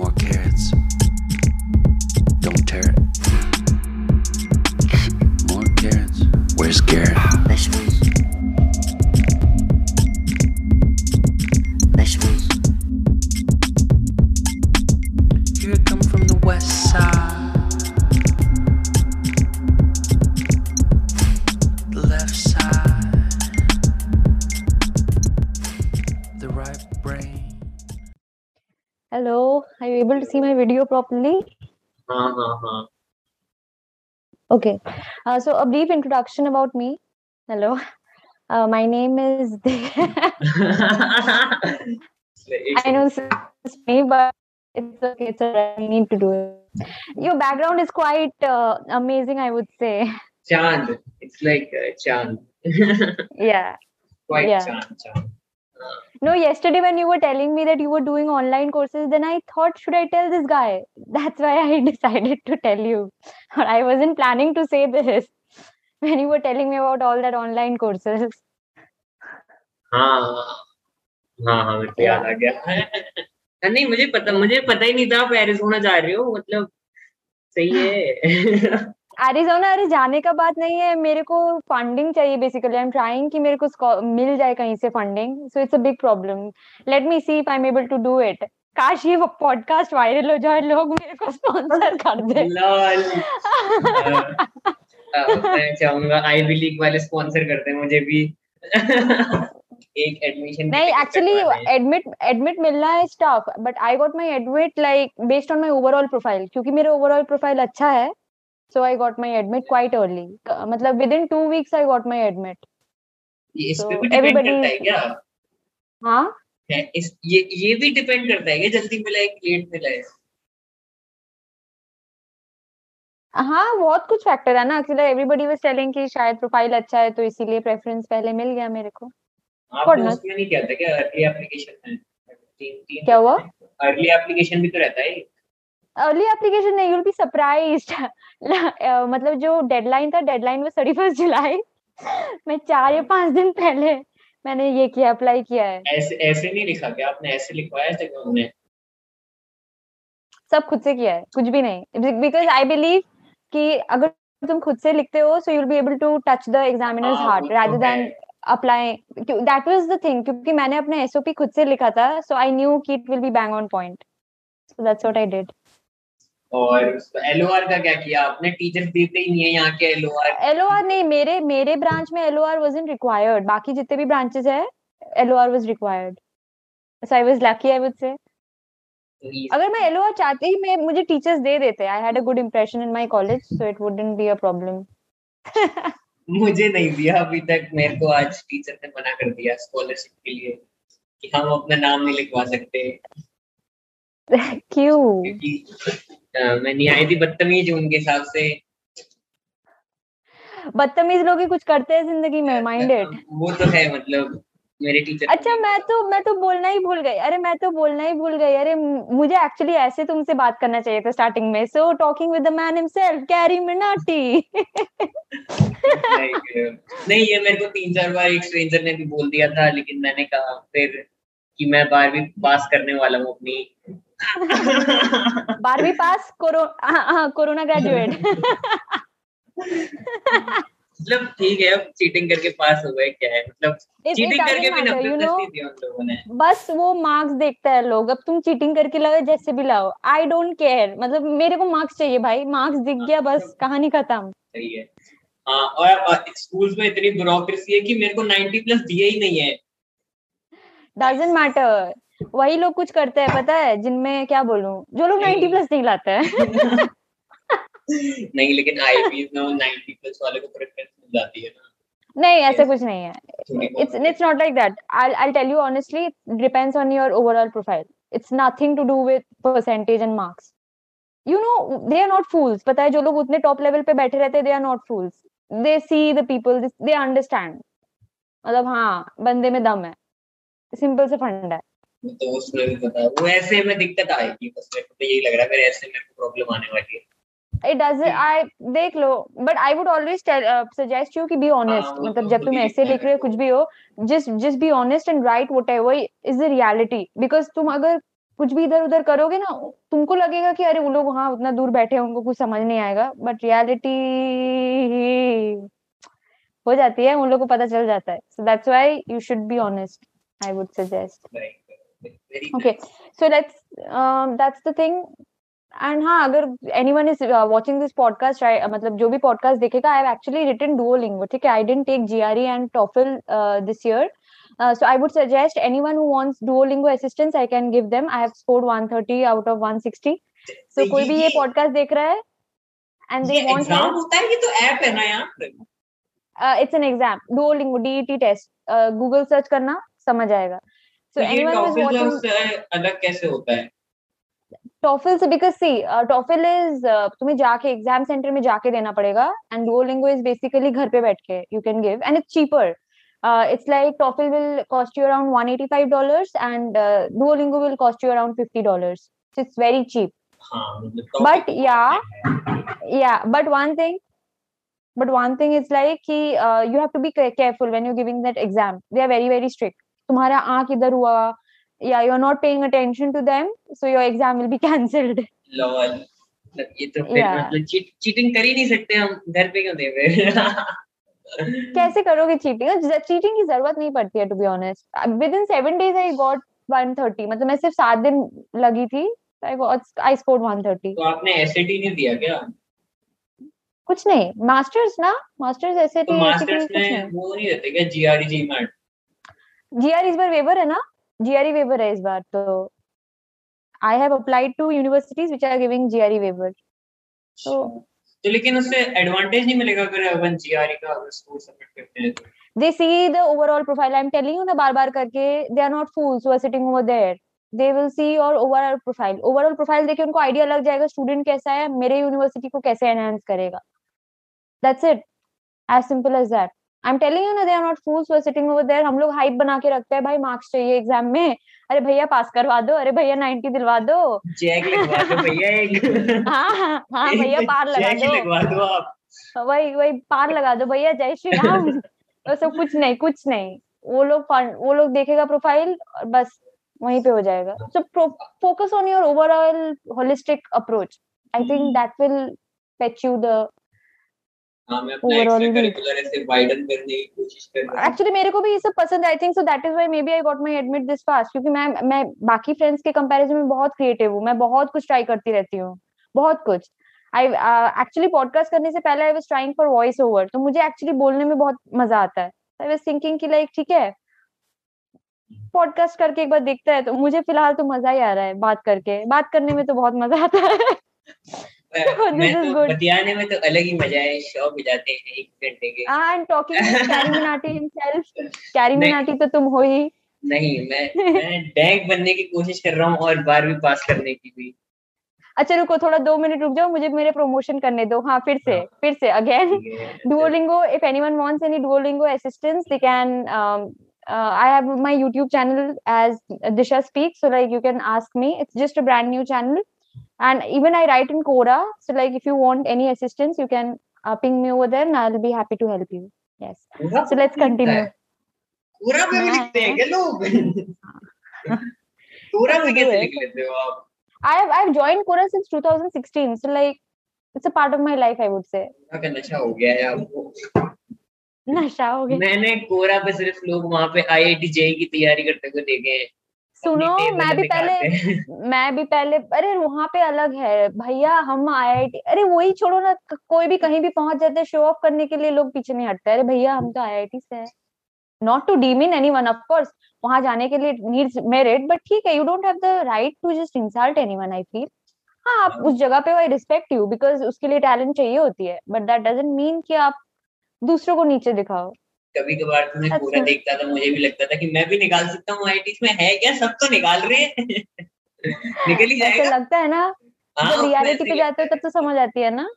More carrots. see my video properly? Uh-huh. Okay. Uh, so, a brief introduction about me. Hello. Uh, my name is. I know it's me, but it's okay. It's all right. I need to do it. Your background is quite uh, amazing, I would say. Chand. It's like uh, Chand. yeah. Quite yeah. Chand, Chand. No, yesterday when you were telling me that you were doing online courses, then I thought, should I tell this guy? That's why I decided to tell you. Or I wasn't planning to say this when you were telling me about all that online courses. हाँ हाँ हाँ को याद आ गया हाँ, नहीं मुझे पता मुझे पता ही नहीं था आप एरिजोना जा रहे हो मतलब सही है एरिजोना अरे जाने का बात नहीं है। मेरे को फंडिंग चाहिए बेसिकली आई एम ट्राइंग कि मेरे को मिल जाए कहीं से funding so it's a big problem let me see if I am able to do it काश ये पॉडकास्ट वायरल हो जाए लोग मेरे को स्पॉन्सर कर दे। लॉल मैं चाहूँगा आईवी लीग वाले स्पॉन्सर करते हैं मुझे भी। एक एडमिशन नहीं एक्चुअली एडमिट एडमिट मिलना है staff but I got my admit like based on my overall profile क्योंकि मेरा ओवरऑल प्रोफ़ाइल अच्छा है। So I got my admit quite early मतलब within two weeks I got my admit ये इस so everybody- करता है क्या? इस ये ये भी डिपेंड करता है कि जल्दी मिला है कि लेट मिला है। हाँ बहुत कुछ फैक्टर है ना। एक्चुअली एवरीबडी वाज टेलिंग कि शायद प्रोफ़ाइल अच्छा है तो इसीलिए प्रेफरेंस पहले मिल गया मेरे को। आपको not? उसमें नहीं क्या था क्या? अर्ली एप्लीकेशन में तीन तीन क्या हुआ? अर्ली एप्लीकेशन भी तो रहता है। अर्ली एप्लीकेशन नहीं you'll be surprised. अ, मतलब जो डेडलाइन था डेडलाइन वाज 31 जुलाई मैं चार या पाँच दिन पहले मैंने ये किया अप्लाई किया है। ऐसे ऐसे नहीं लिखा क्या? आपने ऐसे लिखवाया था क्या उन्होंने? सब खुद से किया है कुछ भी नहीं। बिकॉज़ आई बिलीव कि अगर तुम खुद से लिखते हो so you'll be able to touch the examiners heart rather than. Apply that was the thing क्योंकि मैंने अपना एसओपी खुद से लिखा था सो आई न्यू कि it will be bang on point so that's what I did और LOR का क्या किया? आपने टीचर्स देते ही नहीं है यहाँ के एलओआर एलओआर नहीं मेरे मेरे ब्रांच में एलओआर वाजंट रिक्वायर्ड बाकी जितने भी ब्रांचेस है LOR was required so I was lucky I would say अगर मैं एलओआर चाहती मैं मुझे टीचर्स दे देते. I had a good impression in my college so it wouldn't be a problem मुझे नहीं दिया अभी तक. मेरे को आज टीचर ने मना कर दिया स्कॉलरशिप के लिए कि हम अपना नाम नहीं लिखवा सकते। क्यों? मैं निहायत ही बदतमीज हूँ उनके हिसाब से। बदतमीज लोग ही कुछ करते हैं ज़िंदगी में माइंडेड वो तो है मतलब मेरे टीचर अच्छा मैं तो मैं तो बोलना ही भूल गई। अरे मैं तो बोलना ही भूल गई। अरे मुझे एक्चुअली ऐसे तुमसे बात करना चाहिए था स्टार्टिंग में। So talking with the man himself Carry Minati नहीं ये मेरे को तीन चार बार एक स्ट्रेंजर ने भी बोल दिया था लेकिन मैंने कहा फिर कि मैं बारहवीं पास करने वाला हूँ अपनी। बारहवीं पास कोरो हाँ हाँ कोरोना ग्रेजुएट मतलब ठीक है अब चीटिंग करके पास हो गए क्या है? मतलब चीटिंग करके भी नफरत you. दी उन लोगों ने। बस वो मार्क्स देखता है लोग अब तुम चीटिंग करके लाओ जैसे भी लाओ आई डोंट केयर मतलब मेरे को मार्क्स चाहिए भाई मार्क्स दिख गया बस कहानी खत्म। सही है। हाँ और, स्कूल्स में इतनी ब्यूरोक्रेसी है कि मेरे को 90 प्लस दिए ही नहीं है। डजेंट मैटर वही लोग कुछ करते हैं पता है जिनमें क्या बोलू जो लोग नाइनटी प्लस नहीं लाते हैं। नहीं लेकिन है नहीं ऐसा कुछ नहीं है। It's it's not like that I I tell you honestly depends on your overall profile it's nothing to do with percentage and marks you know they are not fools पता है जो लोग उतने टॉप लेवल पे बैठे रहते हैं they are not fools they see the people they understand मतलब हाँ बंदे में दम है। सिंपल से फंडा है। तो उसमें भी पता है वो ऐसे में दिक्कत आएगी बस मेरे को तो यही लग रहा है मेरे ऐसे में प्रॉब्लम आने वाली है। It does I देख लो but I would always tell uh, suggest you कि be honest हाँ, मतलब तो जब तुम ऐसे लिख रहे हो कुछ भी हो just just be honest and write whatever is the reality because तुम अगर कुछ भी इधर उधर करोगे ना तुमको लगेगा कि अरे वो लोग वहाँ उतना दूर बैठे हैं उनको कुछ समझ नहीं आएगा बट रियलिटी हो जाती है उन लोग को पता चल जाता है। So that's why you should be honest I would suggest very okay so let's um, that's the thing and हाँ अगर anyone is watching this podcast मतलब जो भी पॉडकास्ट देखेगा I have actually written Duolingo ठीक है I didn't take GRE and TOEFL this year so I would suggest anyone who wants Duolingo assistance, I can give them. I have scored 130 out of 160. So कोई भी ये podcast देख रहा है and they ये want exam help, होता है ये तो ऐप है ना यार uh, it's an exam. Duolingo DET test. Uh, Google search करना समझ आएगा। सो एनी वन अलग कैसे होता है? टॉफिल से बिकॉज़ सी टॉफिल इज़ तुम्हें जाके एग्ज़ाम सेंटर में जाके देना पड़ेगा and Duolingo is basically घर पे बैठ के you can give and it's cheaper it's like TOEFL will cost you around one eighty five dollar and Duolingo will cost you around fifty dollar it's very cheap but yeah but one thing but one thing is like की you have to be careful when you giving that exam they are very very strict तुम्हारा आँख इधर हुआ या you are not paying attention to them so your exam will be cancelled lol ये तो फिर Yeah. मतलब चीट चीटिंग कर ही नहीं सकते हम घर पे क्यों दे कैसे करोगे चीटिंग चीटिंग की ज़रूरत नहीं पड़ती है to be honest within seven days I got 130 मतलब मैं सिर्फ़ सात दिन लगी थी आई गॉट आई स्कोर्ड 130 तो आपने एसएटी नहीं दिया क्या? कुछ नहीं. मास्टर्स ना? मास्टर्स ऐसे तो मास्टर्स में वो नहीं रहते क्या? जीआरई जीमैट जीआर इस बार वेवर है ना जीआरई वेवर है इस बार तो I have applied to universities which are giving GRE waiver तो तो लेकिन उससे एडवांटेज नहीं मिलेगा अगर अपन जीआरई का अगर स्कोर सबमिट करते हैं तो? They see the overall profile. I'm telling you ना बार बार करके they are not fools who are sitting over there. They will see your overall profile. Overall profile देखे उनको आइडिया लग जाएगा स्टूडेंट कैसा है मेरे यूनिवर्सिटी को कैसे एनहांस करेगा. That's it. As simple as that i'm telling you ना they are not fools who are sitting over there. हम लोग हाइप बना के रखते हैं भाई मार्क्स चाहिए एग्ज़ाम में। अरे भैया पास करवा दो। अरे भैया 90 दिलवा दो। जैक लगवा दो भैया एक। हाँ हाँ हाँ भैया पार लगा दो। लगवा दो आप। वही वही पार लगा दो भैया जय श्री राम। वो सब कुछ नहीं कुछ नहीं। वो लोग वो लोग देखेगा प्रोफ़ाइल और बस वहीं पे हो जाएगा। So focus on your overall holistic approach I think. That will fetch you the actually मेरे को भी ये सब पसंद I think so that is why maybe I got my admit this fast क्योंकि मैं मैं बाकी फ्रेंड्स के कंपैरिजन में बहुत क्रिएटिव हूँ। मैं बहुत कुछ ट्राई करती रहती हूँ। बहुत कुछ। आई एक्चुअली पॉडकास्ट करने से पहले I was trying for voice over तो मुझे एक्चुअली बोलने में बहुत मज़ा आता है। आई वाज थिंकिंग कि लाइक ठीक है। पॉडकास्ट करके एक बार देखता है तो मुझे फ़िलहाल तो मज़ा ही आ रहा है बात करके। बात करने में तो बहुत मज़ा आता है। मैं तो. बतियाने में तो अलग ही मज़ा है शौक हो जाते हैं एक घंटे के and talking Carry Minati himself Carry. Minati तो तुम हो ही नहीं मैं मैं डैंक बनने की कोशिश कर रहा हूँ और बारहवीं पास करने की भी अच्छा रुको थोड़ा दो मिनट रुक जाओ मुझे मेरे प्रमोशन करने दो हाँ फिर से हाँ। फिर से अगेन है। Anyone wants any Duolingo assistance, they can. Um, uh, I have my YouTube channel as Disha Speaks, so like you can ask me. It's just a brand new channel, and even I write in Quora. So like if you want any assistance, you can uh, ping me over there, and I'll be happy to help you. Yes. पूरा So let's continue. पूरा पे भी हाँ, लिखते हैं क्या लोग पे do कैसे. लिख लेते हो आप I have I've joined Quora since 2016, so like it's a part of my life. I would say. नशा हो गया है आपको नशा हो गया मैंने कोरा पे सिर्फ़ लोग वहाँ पे आईआईटी जेई की तैयारी करते हुए देखे हैं सुनो मैं भी पहले मैं भी पहले अरे वहाँ पे अलग है भैया हम आईआईटी अरे वही छोड़ो ना कोई भी कहीं भी पहुँच जाते हैं शो ऑफ़ करने के लिए लोग पीछे नहीं हटते। अरे भैया हम तो आईआईटी से है। Not to demean anyone of course वहाँ जाने के लिए नीड्स मेरिट बट ठीक है you don't have the right to just insult anyone I feel हाँ आप उस जगह पे आई रिस्पेक्ट यू बिकॉज़ उसके लिए टैलेंट चाहिए होती है बट दैट डजंट मीन कि आप दूसरों को नीचे दिखाओ। कभी कभार तो मैं पूरा अच्छा। देखता था मुझे भी लगता था कि मैं भी निकाल सकता हूँ आई में है क्या? सब तो निकाल रहे हैं। निकल ही जाएगा लगता है ना हाँ, जब रियलिटी पे जाते हो तब तो समझ आती है ना?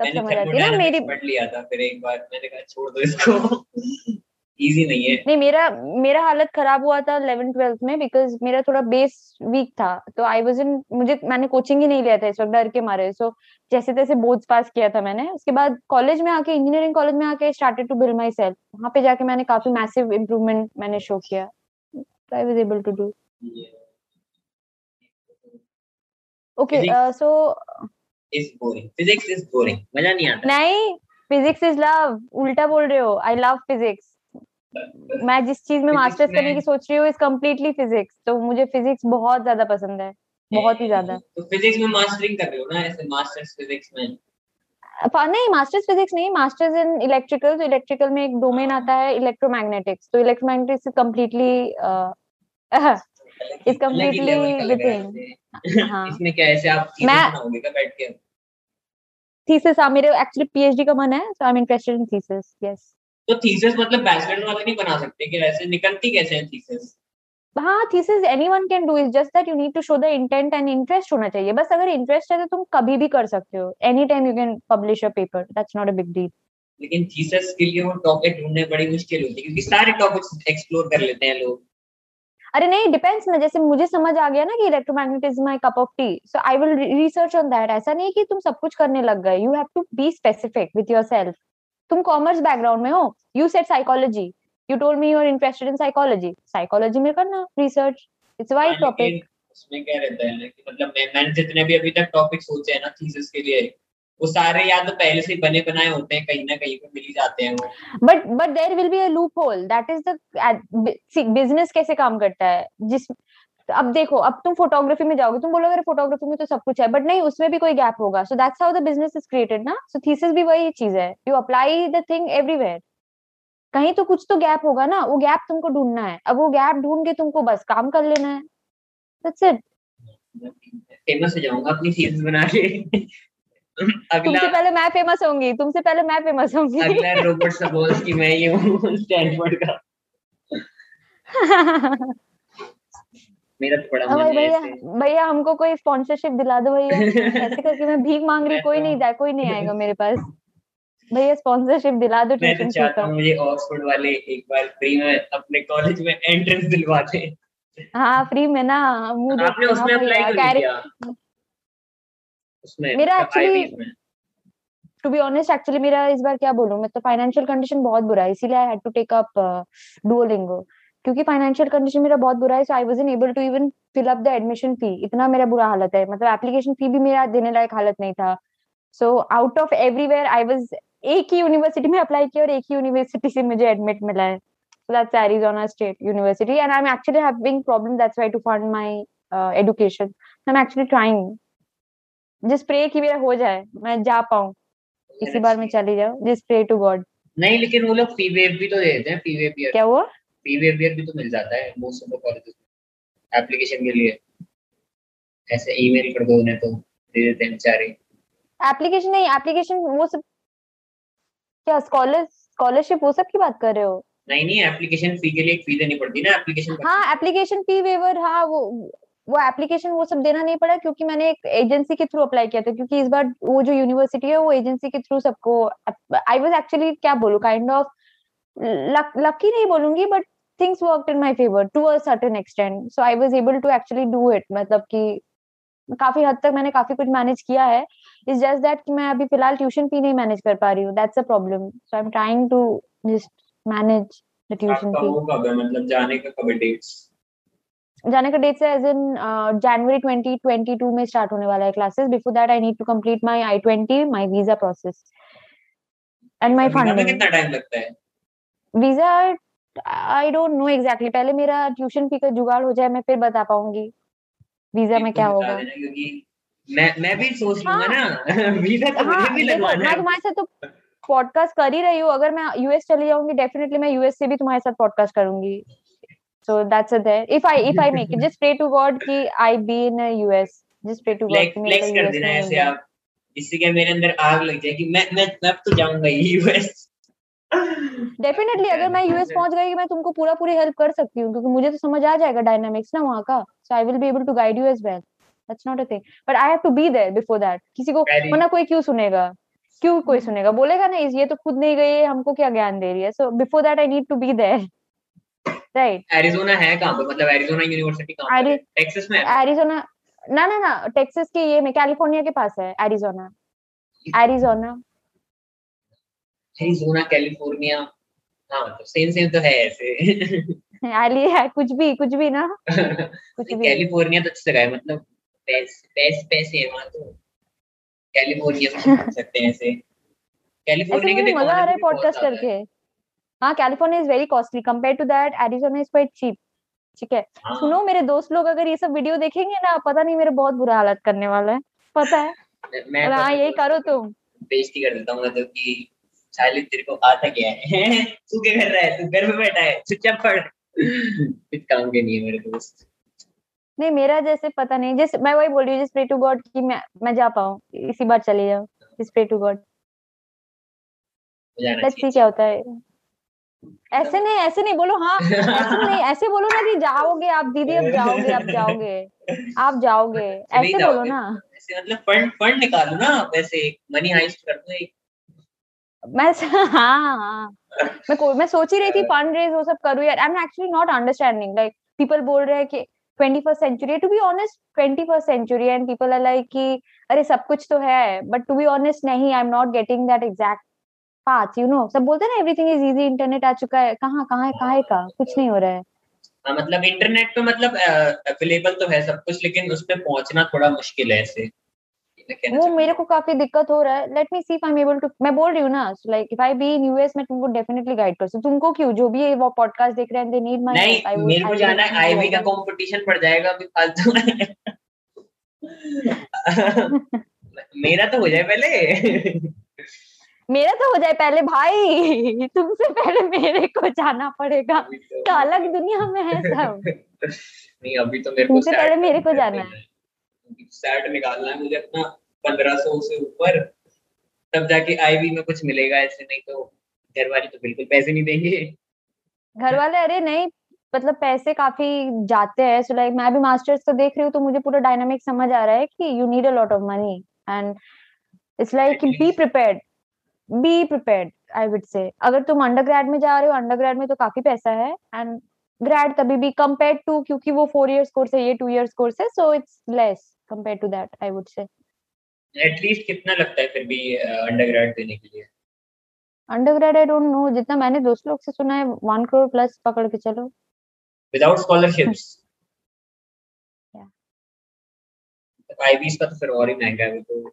तब समझ आती है ना मेरी पढ़ लिया था फिर एक बार मैंने कहा छोड़ दो इसको। इजी नहीं है। नहीं मेरा मेरा हालत खराब हुआ था 11 ट्वेल्थ में बिकॉज़ मेरा थोड़ा बेस वीक था। तो आई वाज इन मुझे मैंने कोचिंग ही नहीं लिया था इस वक्त डर के मारे। सो so, जैसे तैसे बोर्ड्स पास किया था मैंने। उसके बाद कॉलेज में आके इंजीनियरिंग कॉलेज में आके started to build myself वहाँ पे जाके मैंने काफ़ी मैसिव इम्प्रूवमेंट मैंने शो किया। I was able to do okay so is boring physics is boring मज़ा नहीं आता। नहीं फिजिक्स इज़ लव उल्टा बोल रहे हो। आई लव फिजिक्स मैं जिस चीज़ में मास्टर्स करने की सोच रही हूँ इज़ कम्प्लीटली फिजिक्स तो मुझे फिजिक्स बहुत ज़्यादा पसंद है बहुत ही ज़्यादा। तो फिजिक्स में मास्टरिंग कर रहे हो ना ऐसे मास्टर्स फिजिक्स में? नहीं मास्टर्स फिजिक्स नहीं मास्टर्स इन इलेक्ट्रिकल तो इलेक्ट्रिकल में एक डोमेन आता है इलेक्ट्रोमैग्नेटिक्स तो electromagnetics is completely It's completely within. हाँ। इसमें क्या ऐसे आप मैं- बनाओगे क्या बैठ के? थीसिस हाँ मेरे एक्चुअली पीएचडी का मन है so I am interested in thesis yes तो थीसिस मतलब बैचलर वाला नहीं बना सकते कि ऐसे निकलती कैसे है थीसिस हाँ thesis anyone can do is just that you need to show the intent and interest होना चाहिए। बस अगर इंटरेस्ट है तो तुम कभी भी कर सकते हो। Any time you can publish your paper that's not a big deal लेकिन थीसिस के लिए वो टॉपिक ढूँढने बड़ी मुश्किल होती है क्योंकि सारे टॉपिक्स एक्सप्लोर कर लेते हैं लोग। अरे नहीं डिपेंड्स ना। जैसे मुझे समझ आ गया ना कि electromagnetism my cup of tea so I will research on that ऐसा नहीं कि तुम सब कुछ करने लग गए। You have to be specific with yourself तुम कॉमर्स बैकग्राउंड में हो? You said psychology you told me you are interested in psychology psychology में करना रिसर्च इट्स वाइड टॉपिक उसमें क्या रहता है कि मतलब मैं मैंने जितने भी अभी तक टॉपिक सोचे हैं ना थीसिस के लिए वो सारे या तो पहले से ही बने बनाए होते हैं कहीं ना कहीं पे मिल ही जाते हैं वो। But but there will be a loophole that is the business कैसे काम करता है? जिस अब देखो अब तुम फोटोग्राफी में जाओगे तुम बोलोगे फोटोग्राफी में तो सब कुछ है बट नहीं उसमें भी कोई गैप होगा. So that's how the business is created ना? सो थीसिस भी वही चीज़ है। You apply the thing everywhere कहीं तो कुछ तो गैप होगा ना? वो गैप तुमको ढूंढना है। अब वो गैप ढूंढ के तुमको बस काम कर लेना है। दैट्स इट फ़ेमस हो जाऊँगा अपनी थीसिस बना के। तुमसे पहले मैं फ़ेमस होंगी। तुमसे पहले मैं फ़ेमस होंगी। अगला रॉबर्ट सबोल्स की मैं ये हूँ स्टैनफोर्ड का। मेरा तो बड़ा मन है भैया भैया हमको कोई स्पॉन्सरशिप दिला दो भैया। ऐसे करके मैं भीख मांग रही कोई नहीं जाए कोई नहीं आएगा मेरे पास। भैया स्पॉन्सरशिप दिला दो मैं तो चाहता हूँ मुझे ऑक्सफोर्ड वाले एक बार फ्री में अपने कॉलेज में एंट्रेंस दिलवा दें। हाँ फ्री में ना मुँह आपने उसमें अप्लाई कैरे किया? उसमें मेरा में? टू बी ऑनेस्ट एक्चुअली मेरा इस बार क्या बोलूँ मैं तो फाइनेंशियल कंडीशन बहुत बुरा है इसीलिए I had to take up Duolingo क्योंकि फाइनेंशियल कंडीशन मेरा बहुत बुरा है so I wasn't able to even fill up the admission fee इतना मेरा बुरा हालत है। मतलब एप्लीकेशन फ़ी भी मेरा देने लायक हालत नहीं था। So out of everywhere I was एक ही यूनिवर्सिटी में अप्लाई किया और एक ही यूनिवर्सिटी से मुझे एडमिट मिला है। So that's Arizona State University and I'm actually having problem that's why to fund my uh, education. I'm actually trying. Just pray कि मेरा हो जाए मैं जा पाऊँ। इसी बार में चली जाओ जस्ट प्रे टू गॉड नहीं लेकिन वो लोग फ़ी वेव भी तो देते हैं फ़ी वेव भी क्या हुआ? वेव भी तो मिल जाता है मोस्ट ऑफ़ द कॉलेजेस में। एप्लीकेशन के लिए। ऐसे ईमेल कर दो उन्हें तो दे देते हैं बेचारे। एप्लीकेशन नहीं एप्लीकेशन वो सब क्या स्कॉलर स्कॉलरशिप वो सब की बात कर रहे हो? नहीं नहीं एप्लीकेशन फ़ी के लिए एक फ़ी देनी पड़ती ना एप्लीकेशन हाँ एप्लीकेशन फ़ी वेवर हाँ वो वो एप्लीकेशन वो सब देना नहीं पड़ा क्योंकि मैंने एक एजेंसी के थ्रू अप्लाई किया था क्योंकि इस बार वो जो यूनिवर्सिटी है वो एजेंसी के थ्रू सबको आई वाज एक्चुअली क्या बोलूँ काइंड ऑफ़ लकी नहीं बोलूँगी but things worked in my favour to a certain extent so I was able to actually do it मतलब कि काफ़ी हद तक मैंने काफ़ी कुछ मैनेज किया है. इट्स जस्ट दैट कि मैं अभी फ़िलहाल ट्यूशन फ़ी नहीं मैनेज कर पा रही हूँ. That's a problem so I am trying to just manage the tuition आपका फ़ी वो कब है मतलब जाने का कब है डेट्स जाने का डेट से एज इन जनवरी 2022 में स्टार्ट होने वाला है classes before that I need to complete my I twenty my visa process and my visa में फंडिंग कितना टाइम लगता है? Visa I don't know exactly पहले मेरा ट्यूशन फ़ी का जुगाड़ हो जाए मैं फिर बता पाऊँगी। वीज़ा में क्या होगा? मैं मैं भी सोच लूँगा हाँ। ना? वीज़ा तो हाँ मुझे भी लगवाना है। तुम्हारे साथ तो पॉडकास्ट कर ही रही हूँ। अगर मैं यूएस चली जाऊँगी डेफिनेटली मैं यूएस से भी तुम्हारे साथ पॉडकास्ट करूँगी। So that's it if I if I make मेरे यूएस में आप। जिससे क्या मेरे अंदर आग लग जाए कि मैं मैं मैं तो जाऊँगा यूएस डेफिनेटली अगर मैं यूएस पहुँच गई मैं तुमको पूरा पूरी हेल्प कर सकती हूँ क्योंकि मुझे तो समझ आ जाएगा डायनामिक्स ना वहाँ का। So I will be able to guide you as well that's not a thing but I have to be there before that किसी को वरना कोई क्यों सुनेगा? क्यों कोई सुनेगा? बोलेगा ना ये तो खुद नहीं गई है हमको क्या ज्ञान दे रही है? So before that I need to be there right Arizona है कहाँ पे? मतलब एरिजोना यूनिवर्सिटी कहाँ पे? है टेक्सास में? एरिजोना ना ना ना टेक्सास के ये में कैलिफ़ोर्निया के पास है एरिजोना एरिजोना एरिजोना कैलिफ़ोर्निया हाँ मतलब सेम सेम तो है ऐसे। एली है कुछ भी कुछ भी ना। कुछ भी। कैलिफ़ोर्निया तो अच्छी जगह है मतलब पैसे पैसे पैसे है वहाँ तो। कैलिफ़ोर्निया में सकते हैं ऐसे। कैलिफ़ोर्निया के तो मज़ा आ रहा है पॉडकास्ट करके है। हाँ California is very costly compare to that Arizona is quite cheap ठीक है? हाँ। सुनो मेरे दोस्त लोग अगर ये सब वीडियो देखेंगे ना पता नहीं मेरे बहुत बुरा हालत करने वाला है। पता है? मैं- तो हाँ यही करो तुम। बेइज्जती कर देता हूँ मैं तो कि साले तेरे को आता क्या है? तू क्या कर रहा है? तू घर में बैठा है चुपचाप पढ़। कुछ काम के नहीं है मेरे दोस्त नहीं मेरा जैसे पता नहीं जैसे मैं वही बोल रही हूँ प्रे टू गॉड कि मैं मैं जा पाऊँ इसी बार चली just pray to God let's see क्या होता है। ऐसे नहीं ऐसे नहीं बोलो हाँ ऐसे नहीं ऐसे बोलो ना कि जाओगे आप दीदी अब जाओगे आप जाओगे आप जाओगे ऐसे बोलो ना। ऐसे मतलब फंड फंड निकालो ना वैसे मनी हाइस्ट कर दो एक मैं हाँ हाँ। मैं मैं सोच ही रही थी फंड रेज वो सब करूँ यार। I am actually not understanding like people बोल रहे हैं कि twenty first century to be honest twenty first century and people are like कि अरे सब कुछ तो है बट टू बी ऑनेस्ट नहीं I am not getting that exact path you know सब बोलते हैं ना एवरीथिंग इज़ इजी इंटरनेट आ चुका है। कहाँ कहाँ है कहाँ का कुछ नहीं हो रहा है। हाँ मतलब इंटरनेट पे मतलब अवेलेबल तो है सब कुछ लेकिन उस पे पहुँचना थोड़ा मुश्किल है ऐसे। वो मेरे को काफ़ी दिक्कत हो रहा है। Let me see if I am able to मैं बोल रही हूँ ना like if I be in US मैं तुमको डेफिनेटली गाइड कर सकती तुमको क्यों? जो भी वो पॉडकास्ट देख रहे हैं दे नीड माय नहीं मेरे को जाना है आईवी का कंपटीशन पड़ जाएगा अभी फालतू मेरा तो हो जाए पहले। मेरा तो हो जाए पहले भाई। तुमसे पहले मेरे को जाना पड़ेगा। तो- अलग दुनिया में है सब? नहीं अभी तो मेरे को तुमसे पहले मेरे को जाना है। सैट निकालना है मुझे अपना पंद्रह सौ से ऊपर तब जाके आईवी में कुछ मिलेगा ऐसे नहीं तो घर वाले तो बिल्कुल पैसे नहीं देंगे। घर वाले अरे नहीं मतलब पैसे काफ़ी जाते हैं सो लाइक मैं भी मास्टर्स का देख रही हूँ तो मुझे पूरा डायनामिक समझ आ रहा है कि you need a lot of money and it's like be prepared be prepared I would say अगर तुम अंडर में जा रहे हो अंडर में तो काफ़ी पैसा है एंड ग्रेड तभी भी कंपेयर टू क्योंकि वो फोर इयर्स कोर्स है ये टू इयर्स कोर्स है so it's less compare to that I would say at least कितना लगता है फिर भी अंडरग्रेड देने के लिए? अंडर आई डोंट नो जितना मैंने दोस्त लोग से सुना है वन करोड़ प्लस पकड़ के चलो। Without scholarships Yeah. आईवीज का तो फिर और ही महँगा है तो।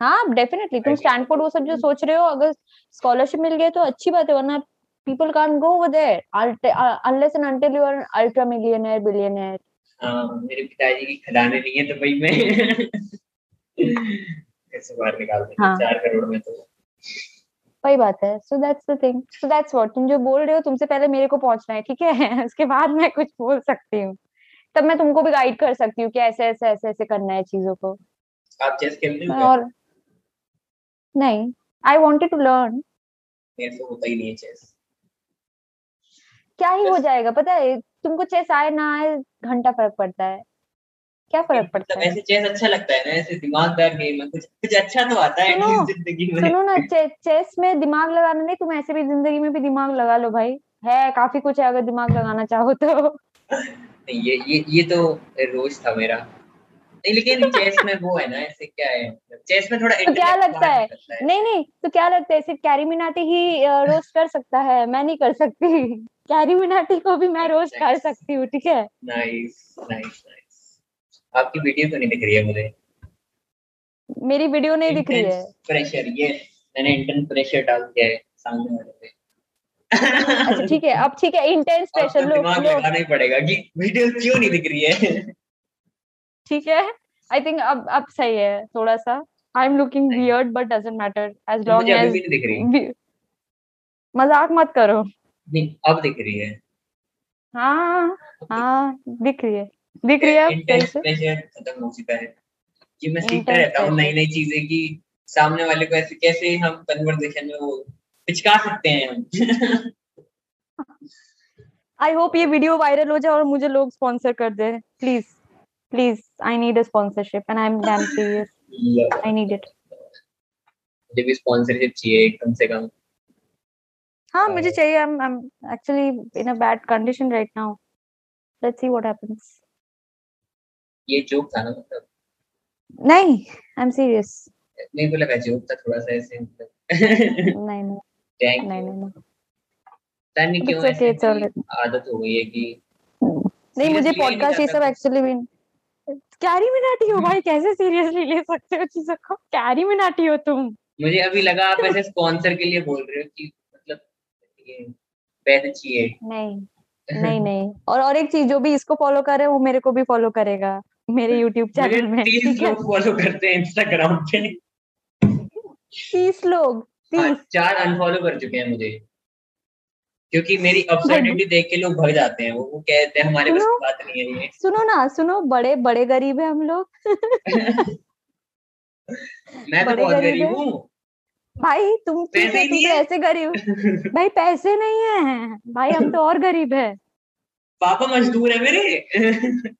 हाँ डेफिनेटली तुम स्टैनफोर्ड वो सब जो सोच रहे हो अगर स्कॉलरशिप मिल गया तो अच्छी बात है वरना people can't go over there. Uh, unless and until you are an ultra millionaire billionaire मेरे पिताजी की खदाने नहीं है तो भाई मैं कैसे बाहर निकाल देंगे हाँ। चार करोड़ में तो। वही बात है। So that's the thing so that's what तुम जो बोल रहे हो तुमसे पहले मेरे को पहुँचना है ठीक है? उसके बाद मैं कुछ बोल सकती हूँ। तब मैं तुमको भी गाइड कर सकती हूँ कि ऐसे ऐसे ऐसे ऐसे करना है चीज़ों को। आप चेस खेलते हो? और नहीं। आई वांटेड टू लर्न मेरे से होता ही नहीं है चेस क्या ही हो जाएगा? पता है तुमको चेस आए ना आए घंटा फ़र्क पड़ता है। क्या फ़र्क पड़ता मतलब है? ऐसे चेस अच्छा लगता है ना ऐसे दिमागदार गेम है कुछ कुछ अच्छा तो आता है ज़िंदगी में। सुनो ना चे, चेस में दिमाग लगाना नहीं तुम ऐसे भी ज़िंदगी में भी दिमाग लगा लो भाई। है काफ़ी कुछ है अगर दिमाग लगाना चाहो तो। ये ये ये तो रोज था मेरा। नहीं लेकिन चेस में वो है ना ऐसे क्या है? चेस में थोड़ा तो क्या लगता है? निकलता है। नहीं नहीं तो क्या लगता है सिर्फ़ कैरी मिनाटी ही रोस्ट कर सकता है? मैं नहीं कर सकती। कैरी मिनाटी को भी मैं रोज कर सकती हूँ ठीक है? नाइस नाइस नाइस आपकी वीडियो तो नहीं दिख रही है मुझे। मेरी वीडियो नहीं दिख रही है। प्रेशर ये मैंने इंटरन प्रेशर डाल दिया है सामने वाले पे। अच्छा ठीक है अब ठीक है इंटेंस प्रेशर लो दिमाग लगाना ही पड़ेगा कि वीडियो क्यों नहीं दिख रही है? ठीक है आई थिंक अब अब सही है थोड़ा सा I am looking. Weird but doesn't matter as long as दिख रही। मज़ाक मत करो। नहीं अब दिख रही है। हाँ हाँ दिख रही है। दिख रही है इंटेंस खत्म हो चुका है। कि मैं सीखता रहता हूँ नई नई चीज़ें कि सामने वाले को ऐसे कैसे हम कन्वर्सेशन में वो पिचका सकते हैं हम। आई होप ये वीडियो वायरल हो जाए और मुझे लोग स्पॉन्सर कर दे। Please please I need a sponsorship and I am damn serious I need it मुझे भी स्पॉन्सरशिप चाहिए कम से कम। हाँ मुझे चाहिए। I am actually in a bad condition right now let's see what happens ये जोक था ना मतलब? नहीं आई एम सीरियस मेरे को लगा जोक था थोड़ा सा ऐसे मतलब। नहीं नहीं। थैंक नहीं नहीं नहीं। नहीं क्यों ऐसे आदत हो गई है कि नहीं मुझे पॉडकास्ट ये सब एक्चुअली भी कैरी मिनाटी हो भाई कैसे सीरियसली ले सकते हो चीज़ों को? कैरी मिनाटी हो तुम। मुझे अभी लगा आप ऐसे स्पॉन्सर के लिए बोल रहे हो कि पैसे चाहिए। नहीं नहीं नहीं। और और एक चीज़ जो भी इसको फॉलो करे वो मेरे को भी फॉलो करेगा मेरे यूट्यूब चैनल में तीस है? लोग फॉलो करते हैं इंस्टाग्राम पे। तीस लोग हाँ, तीस। चार अनफॉलो कर चुके हैं मुझे। क्योंकि मेरी अपसेटिटी देख के लोग भग जाते हैं वो वो कहते हैं हमारे बस। की बात नहीं है ये। सुनो ना सुनो बड़े बड़े गरीब है हम लोग। मैं तो बहुत गरीब है। भाई तुम तो तुम तो ऐसे गरीब भाई पैसे नहीं है। भाई हम तो और गरीब है। पापा मजदूर है मेरे।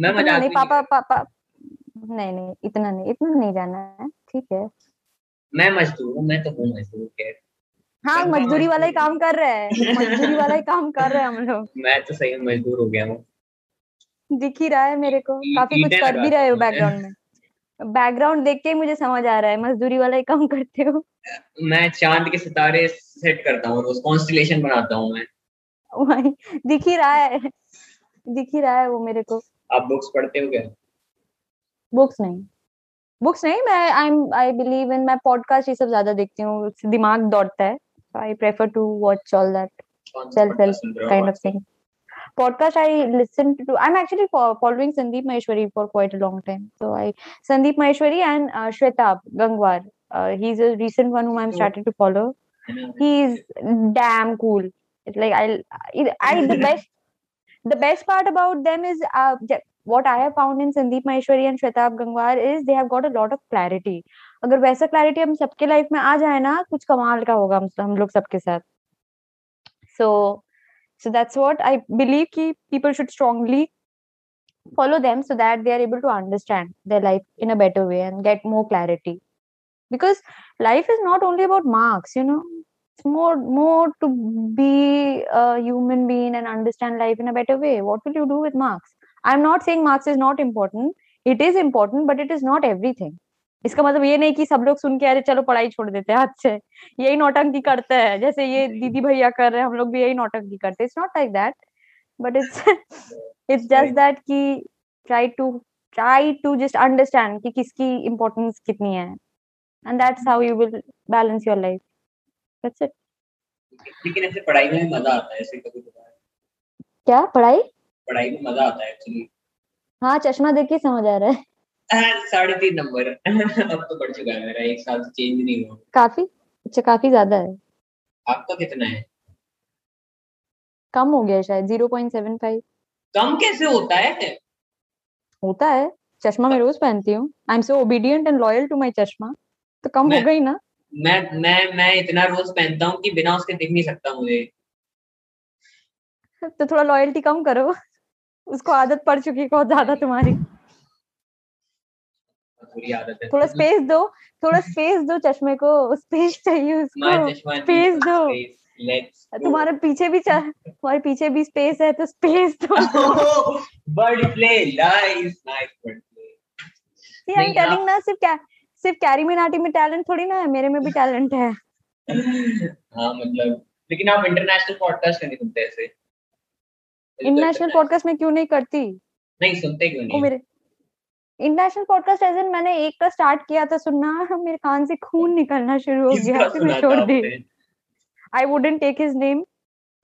मैं मज़ाक नहीं पापा पापा नहीं नहीं इतना नहीं इतना नहीं जाना है ठीक है। मैं मजदूर हूँ मैं तो हूँ मजदूर खैर। हाँ मजदूरी वाला ही काम कर रहे हैं। मजदूरी वाला ही काम कर रहे हैं हम लोग। मैं तो सही मजदूर हो गया हूँ। दिख ही रहा है मेरे को। काफ़ी कुछ कर भी रहे हो बैकग्राउंड में। बैकग्राउंड देख के मुझे समझ आ रहा है मजदूरी वाला ही काम करते हो। मैं चाँद के सितारे सेट करता हूँ रोज कॉन्स्टिलेशन बनाता हूँ मैं। वही दिख ही रहा है दिख ही रहा है वो मेरे को। आप बुक्स पढ़ते हो क्या? बुक्स नहीं। बुक्स नहीं मैं आई एम आई बिलीव इन मैं पॉडकास्ट ये सब ज़्यादा देखती हूँ दिमाग दौड़ता है। I prefer to watch all that कौन सा self podcast help Podcast I listen to. I'm actually following Sandeep Maheshwari for quite a long time. So I Sandeep Maheshwari and uh, Shwetab Gangwar. Uh, he's a recent one whom I'm Oh. starting to follow. है? He's damn cool. It's like I, I, I the best. The best part about them is uh, what I have found in Sandeep Maheshwari and Shwetab Gangwar is they have got a lot of clarity. अगर वैसा clarity हम सबके life में आ जाए ना कुछ कमाल का होगा हम हम लोग सबके साथ सो so so that's what i believe ki people should strongly follow them so that they are able to understand their life in a better way and get more clarity. Because life is not only about marks you know. It's more more to be a human being and understand life in a better way. What will you do with marks? I'm not saying marks is not important. It is important but it is not everything इसका मतलब ये नहीं कि सब लोग सुन के अरे चलो पढ़ाई छोड़ देते हैं हाथ से। यही नौटंकी करते हैं जैसे ये दीदी भैया कर रहे हैं हम लोग भी यही नौटंकी करते हैं। It's not like that but it's it's just that कि try to try to just understand कि किसकी इम्पोर्टेंस कितनी है। And that's how you will balance your life that's it लेकिन ऐसे पढ़ाई में मज़ा आता है ऐसे कभी क्या? पढ़ाई? पढ़ाई में मज़ा आता है एक्चुअली हाँ चश्मा देख के समझ आ रहा है। साढ़े तीन नंबर। अब तो बढ़ चुका है मेरा एक साल से चेंज नहीं हुआ। काफ़ी? अच्छा काफ़ी ज़्यादा है। आपका कितना है? कम हो गया शायद ज़ीरो पॉइंट सेवन फाइव कम कैसे होता है? होता है। चश्मा मैं रोज पहनती हूँ। I am so obedient and loyal to my चश्मा। तो कम हो गई ना? मैं मैं मैं इतना रोज पहनता हूँ कि बिना उसके दिख नहीं सकता मुझे। तो थोड़ा लॉयल्टी कम करो। उसको आदत पड़ चुकी है बहुत ज़्यादा तुम्हारी। बुरी आदत है। थोड़ा स्पेस दो थोड़ा स्पेस दो चश्मे को स्पेस चाहिए उसको। Space दो। तुम्हारे पीछे भी तुम्हारे पीछे भी स्पेस है तो स्पेस दो। Bird play nice nice bird play I am telling ना सिर्फ़ क्या सिर्फ़ कैरी मिनाटी में टैलेंट थोड़ी ना है मेरे में भी टैलेंट है। हाँ मतलब लेकिन आप इंटरनेशनल पॉडकास्ट नहीं सुनते ऐसे। इंटरनेशनल पॉडकास्ट में क्यों नहीं करती? नहीं सुनते क्यों नहीं? मेरे इंटरनेशनल पॉडकास्ट एज मैंने एक का स्टार्ट किया था सुनना मेरे कान से खून निकलना शुरू हो गया फिर मैं छोड़ दी। I wouldn't take his name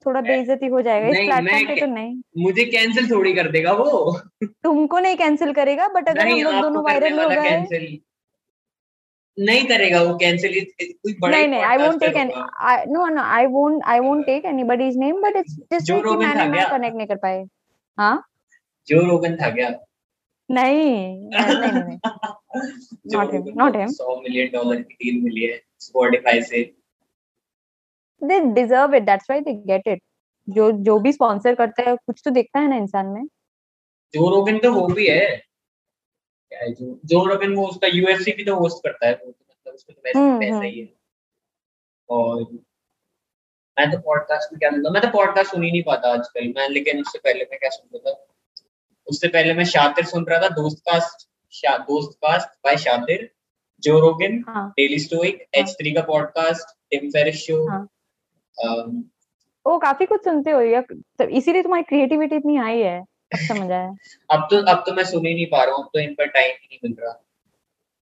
थोड़ा बेइज्जती हो जाएगा इस प्लेटफॉर्म पे तो नहीं। मुझे कैंसिल थोड़ी कर देगा वो। तुमको नहीं कैंसिल करेगा बट अगर हम लोग दोनों वायरल हो गए। नहीं करेगा वो कैंसिल कोई बड़ा नहीं नहीं I won't take any. No no I won't I won't take anybody's name but it's just कि मैंने? कनेक्ट नहीं कर पाए। हाँ? जो रोगन था क्या? नहीं नहीं नहीं नहीं Joe Not him, Rogan not को him. 100 मिलियन डॉलर की डील मिली है स्पॉटिफाई से। They deserve it that's why they get it जो जो भी स्पॉन्सर करता है कुछ तो देखता है ना इंसान में। जो रोगन तो वो भी है। जो जो रोगन वो उसका यूएफसी भी तो होस्ट करता है तो मतलब उसको तो वैसे हम्म, पैसा हम्म। ही है। और मैं तो पॉडकास्ट में क्या सुनता मैं तो पॉडकास्ट सुन ही नहीं पाता आजकल। मैं लेकिन उससे पहले मैं क्या सुनता था? उससे पहले मैं शातिर सुन रहा था दोस्त कास्ट शा, दोस्त कास्ट बाय शातिर Joe Rogan Daily Stoic. H three का पॉडकास्ट टिम फेरिस शो हाँ। ओ काफ़ी कुछ सुनते हो या तो इसीलिए तुम्हारी क्रिएटिविटी इतनी हाई है? समझ आया। अब तो अब तो मैं सुन ही नहीं पा रहा हूँ अब तो इन पर टाइम ही नहीं मिल रहा।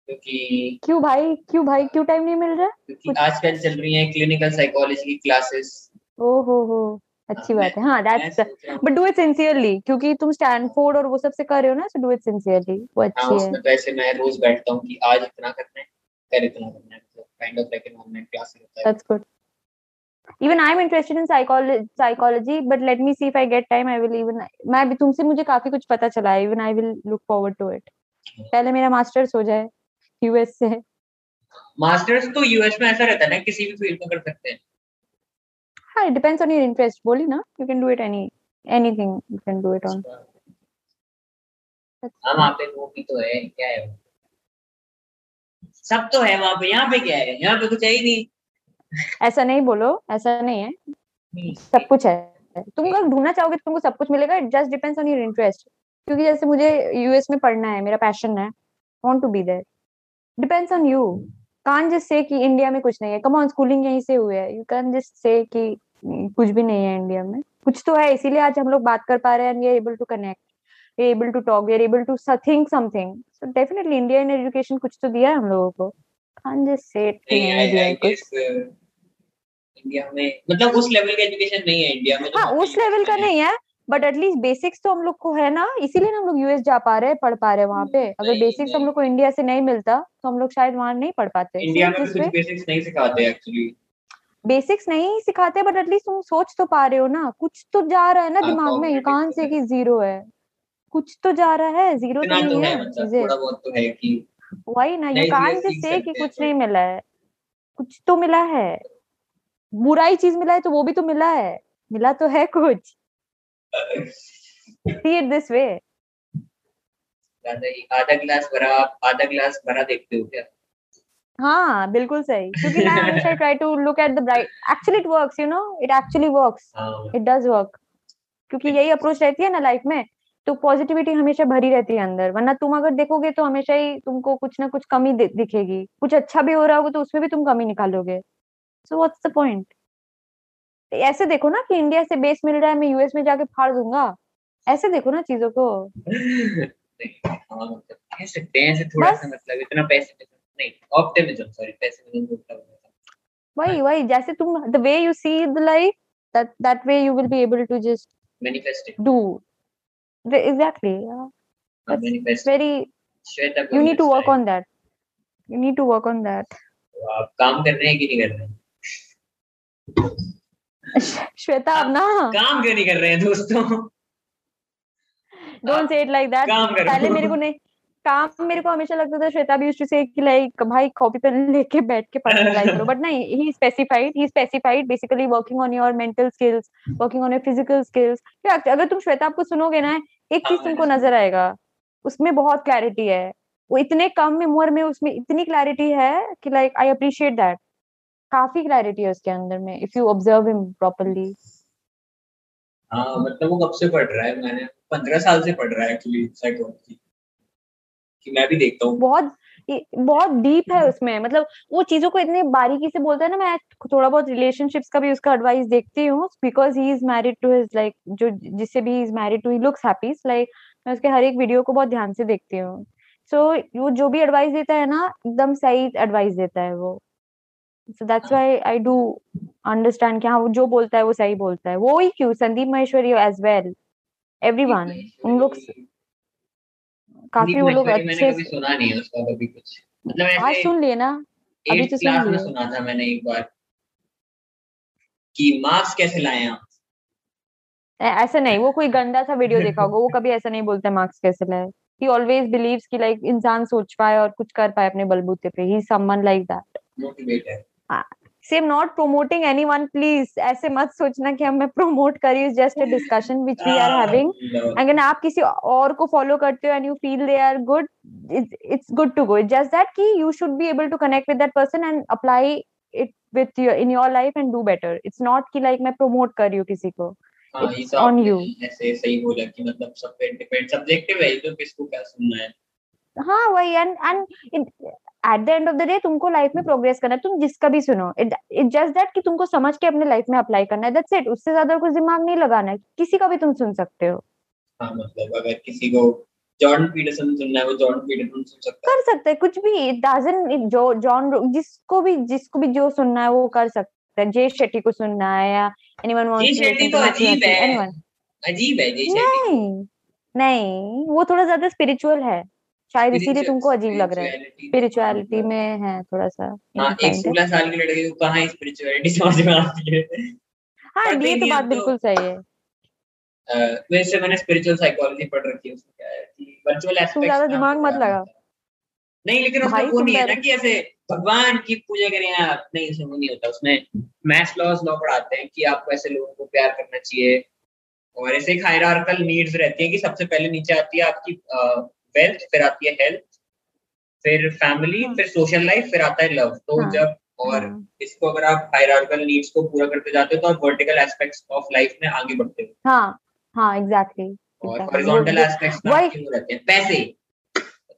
क्योंकि क्यों भाई क्यों भाई क्यों टाइम नहीं मिल रहा? क्योंकि आजकल चल रही है क्लिनिकल साइकोलॉजी की क्लासेस ओ हो हो। अच्छी बात है। हाँ that's but do it sincerely क्योंकि तुम स्टैनफोर्ड और वो सबसे कर रहे हो ना सो डू इट सिंसियरली वो हाँ अच्छी है। उसमें तो ऐसे मैं रोज बैठता हूँ कि आज इतना करना है कल इतना करना है kind of like an online class होता है। That's good even i'm interested in psychology psychology but let me see if i get time i will even मैं भी तुमसे मुझे काफ़ी कुछ पता चला है even i will look forward to it पहले मेरा मास्टर्स हो जाए यूएस से। मास्टर्स तो यूएस में ऐसा रहता है ना किसी भी फ़ील्ड में कर सकते हैं। हाँ it depends on your interest. बोली ना you can do it any anything you can do it on. हाँ वहाँ पे वो भी तो है क्या है? सब तो है वहाँ पे यहाँ पे क्या है? यहाँ पे कुछ है ही नहीं। ऐसा नहीं बोलो ऐसा नहीं है। सब कुछ है। तुम अगर ढूंढना चाहोगे तो तुमको सब कुछ मिलेगा it just depends on your interest क्योंकि जैसे मुझे यूएस में पढ़ना है मेरा पैशन है want to be there depends on you can just से कि इंडिया में कुछ नहीं है। कम ऑन स्कूलिंग यहीं से हुए है। यू कैन जस्ट से कि हम्म, कुछ भी नहीं है इंडिया में। कुछ तो है इसीलिए आज हम लोग बात कर पा रहे हैं। We are able to connect we able to talk we are able to think something so definitely India in education कुछ तो दिया है हम लोगों को। कान जस्ट से इंडिया में मतलब उस लेवल का एजुकेशन नहीं है इंडिया में हाँ उस लेवल का नहीं है। बट एटलीस्ट बेसिक्स तो हम लोग को है ना इसीलिए ना हम लोग यूएस जा पा रहे हैं पढ़ पा रहे हैं वहाँ पे। अगर बेसिक्स हम लोग को इंडिया से नहीं मिलता तो हम लोग शायद वहाँ नहीं पढ़ पाते। इंडिया में कुछ बेसिक्स नहीं सिखाते एक्चुअली बेसिक्स नहीं सिखाते बट एटलीस्ट तुम सोच तो पा रहे हो ना। कुछ तो जा रहा है ना हाँ, दिमाग में यू कान तो से। कि ज़ीरो है। कुछ तो जा रहा है ज़ीरो तो तो नहीं है मतलब चीज़ें। तो वही ना यू नई कान चीज़ें से सकते कि कुछ तो। नहीं मिला है। कुछ तो मिला है। बुराई चीज़ मिला है तो वो भी तो मिला है। मिला तो है कुछ। See it this way. आधा गिलास भरा आप आधा गिलास भरा देखते हो क्या? हाँ बिल्कुल सही। क्योंकि मैं हमेशा try to look at the bright actually it works you know it actually works it does work क्योंकि यही अप्रोच रहती है ना लाइफ में तो पॉजिटिविटी हमेशा भरी रहती है अंदर। वरना तुम अगर देखोगे तो हमेशा ही तुमको कुछ ना कुछ कमी दिखेगी। कुछ अच्छा भी हो रहा होगा तो उसमें भी तुम कमी निकालोगे। सो व्हाट्स द पॉइंट ऐसे देखो ना कि इंडिया से बेस मिल रहा है मैं यूएस में जाके फाड़ दूँगा। ऐसे देखो ना चीज़ों को। नहीं, कह सकते हैं ऐसे थोड़ा सा मतलब इतना पैसे नहीं ऑप्टिमिज्म सॉरी पैसिमिज्म वही वही जैसे तुम the way you see the life that that way you will be able to just manifesting do. The, exactly yeah. That's manifest Shweta you need to work है। on that. You need to work on that. तो आप काम कर रहे हैं कि नहीं कर रहे हैं? श्वेता अब ना। काम क्यों नहीं कर रहे हैं दोस्तों? Don't say it like that पहले मेरे को नहीं काम मेरे को हमेशा लगता था श्वेता भी यूज्ड टू से कि लाइक भाई कॉपी पेन लेके बैठ के पढ़ रिवाइज करो। बट नहीं ही specified he specified basically working on your mental skills working on your physical skills अगर तुम श्वेता आपको सुनोगे ना एक चीज़ हाँ, तुमको नज़र आएगा उसमें बहुत क्लैरिटी है। वो इतने कम उम्र में उसमें इतनी क्लैरिटी है कि लाइक आई अप्रिशिएट दैट काफ़ी क्लैरिटी है उसके अंदर में if you observe him properly हाँ मतलब वो कब से पढ़ रहा है? मैंने पंद्रह साल से पढ़ रहा है एक्चुअली साइकोलॉजी कि मैं भी देखता हूँ। बहुत बहुत डीप है उसमें मतलब वो चीज़ों को इतने बारीकी से बोलता है ना मैं थोड़ा बहुत रिलेशनशिप्स का भी उसका एडवाइस देखती हूँ because he is married to his like जो जिससे भी is married to he looks happy like मैं उसके हर एक वीडियो को बहुत ध्यान से देखती हूँ। सो so, वो जो भी एडवाइस देता है ना एकदम सही एडवाइस देता है वो। So that's why I do understand कि हाँ वो जो बोलता है वो सही बोलता है। वो ही क्यों? Sandeep Maheshwari as well everyone उन लोग काफ़ी वो लोग मैंने अच्छे कभी सुना नहीं उसका कभी कुछ। मतलब आज सुन लिए ना? अभी तो सुन लिए। सुना था मैंने एक बार कि मार्क्स कैसे लाए आप? ऐसा नहीं वो कोई गंदा सा वीडियो देखा होगा। वो कभी ऐसा नहीं बोलता मार्क्स कैसे लाए। ही ऑलवेज बिलीव्स कि लाइक इंसान सोच पाए और कुछ कर पाए अपने बलबूते पे। He someone like that motivate है same not promoting anyone please ऐसे मत सोचना कि हम मैं प्रमोट कर रही just a discussion which we are having अगर आप किसी और को फॉलो करते हो and you feel they are good it's good to go just that कि you should be able to connect with that person and apply it with in your life and do better it's not कि like मैं promote कर रही हूँ किसी को. ये on आपने you. ऐसे सही बोला कि मतलब सब पे डिपेंड सब्जेक्टिव है तो किसको क्या सुनना है? हाँ वही and and at the end of the day तुमको लाइफ में प्रोग्रेस करना है। तुम जिसका भी सुनो। इट जस्ट दैट कि तुमको समझ के अपने लाइफ में अप्लाई करना है। दैट्स इट उससे ज़्यादा कुछ दिमाग नहीं लगाना है। किसी का भी तुम सुन सकते हो। हाँ मतलब अगर किसी को जॉर्डन पीटरसन सुनना है वो जॉर्डन पीटरसन सुन सकता कर सकते हैं। कुछ भी जो जॉन जिसको भी जिसको भी जो सुनना है वो कर सकते हैं। जय शेट्टी को सुनना है या एनीवन वांट्स जी शेट्टी तो अजीब है। एनीवन अजीब है जी शेट्टी। नहीं नहीं। वो थोड़ा ज़्यादा स्पिरिचुअल है। शायद इसीलिए तुमको अजीब लग रहा है। स्पिरिचुअलिटी में है थोड़ा सा हाँ एक सोलह साल की लड़की को कहाँ स्पिरिचुअलिटी समझ में आती है? हाँ ये तो बात तो- बिल्कुल सही है। वैसे मैंने स्पिरिचुअल साइकोलॉजी पढ़ रखी है उसमें क्या है कि वर्चुअल तुम ज़्यादा दिमाग मत लगा नहीं लेकिन उसमें वो नहीं है ना कि ऐसे भगवान की पूजा करें आप नहीं उसमें वो नहीं होता। उसमें मैथ्स लॉज लॉ पढ़ाते हैं कि आपको ऐसे लोगों को प्यार करना चाहिए। और ऐसे हायरार्कल नीड्स रहती है कि सबसे पहले नीचे आती है आपकी वेल्थ फिर आती है हेल्थ फिर फैमिली हाँ। फिर सोशल लाइफ फिर आता है लव तो हाँ। जब और हाँ, इसको अगर आप हायरार्कल नीड्स को पूरा करते जाते हो तो आप वर्टिकल एस्पेक्ट्स ऑफ़ लाइफ में आगे बढ़ते हो। हाँ हाँ एग्जैक्टली और हॉरिजॉन्टल एस्पेक्ट्स रहते हैं। पैसे।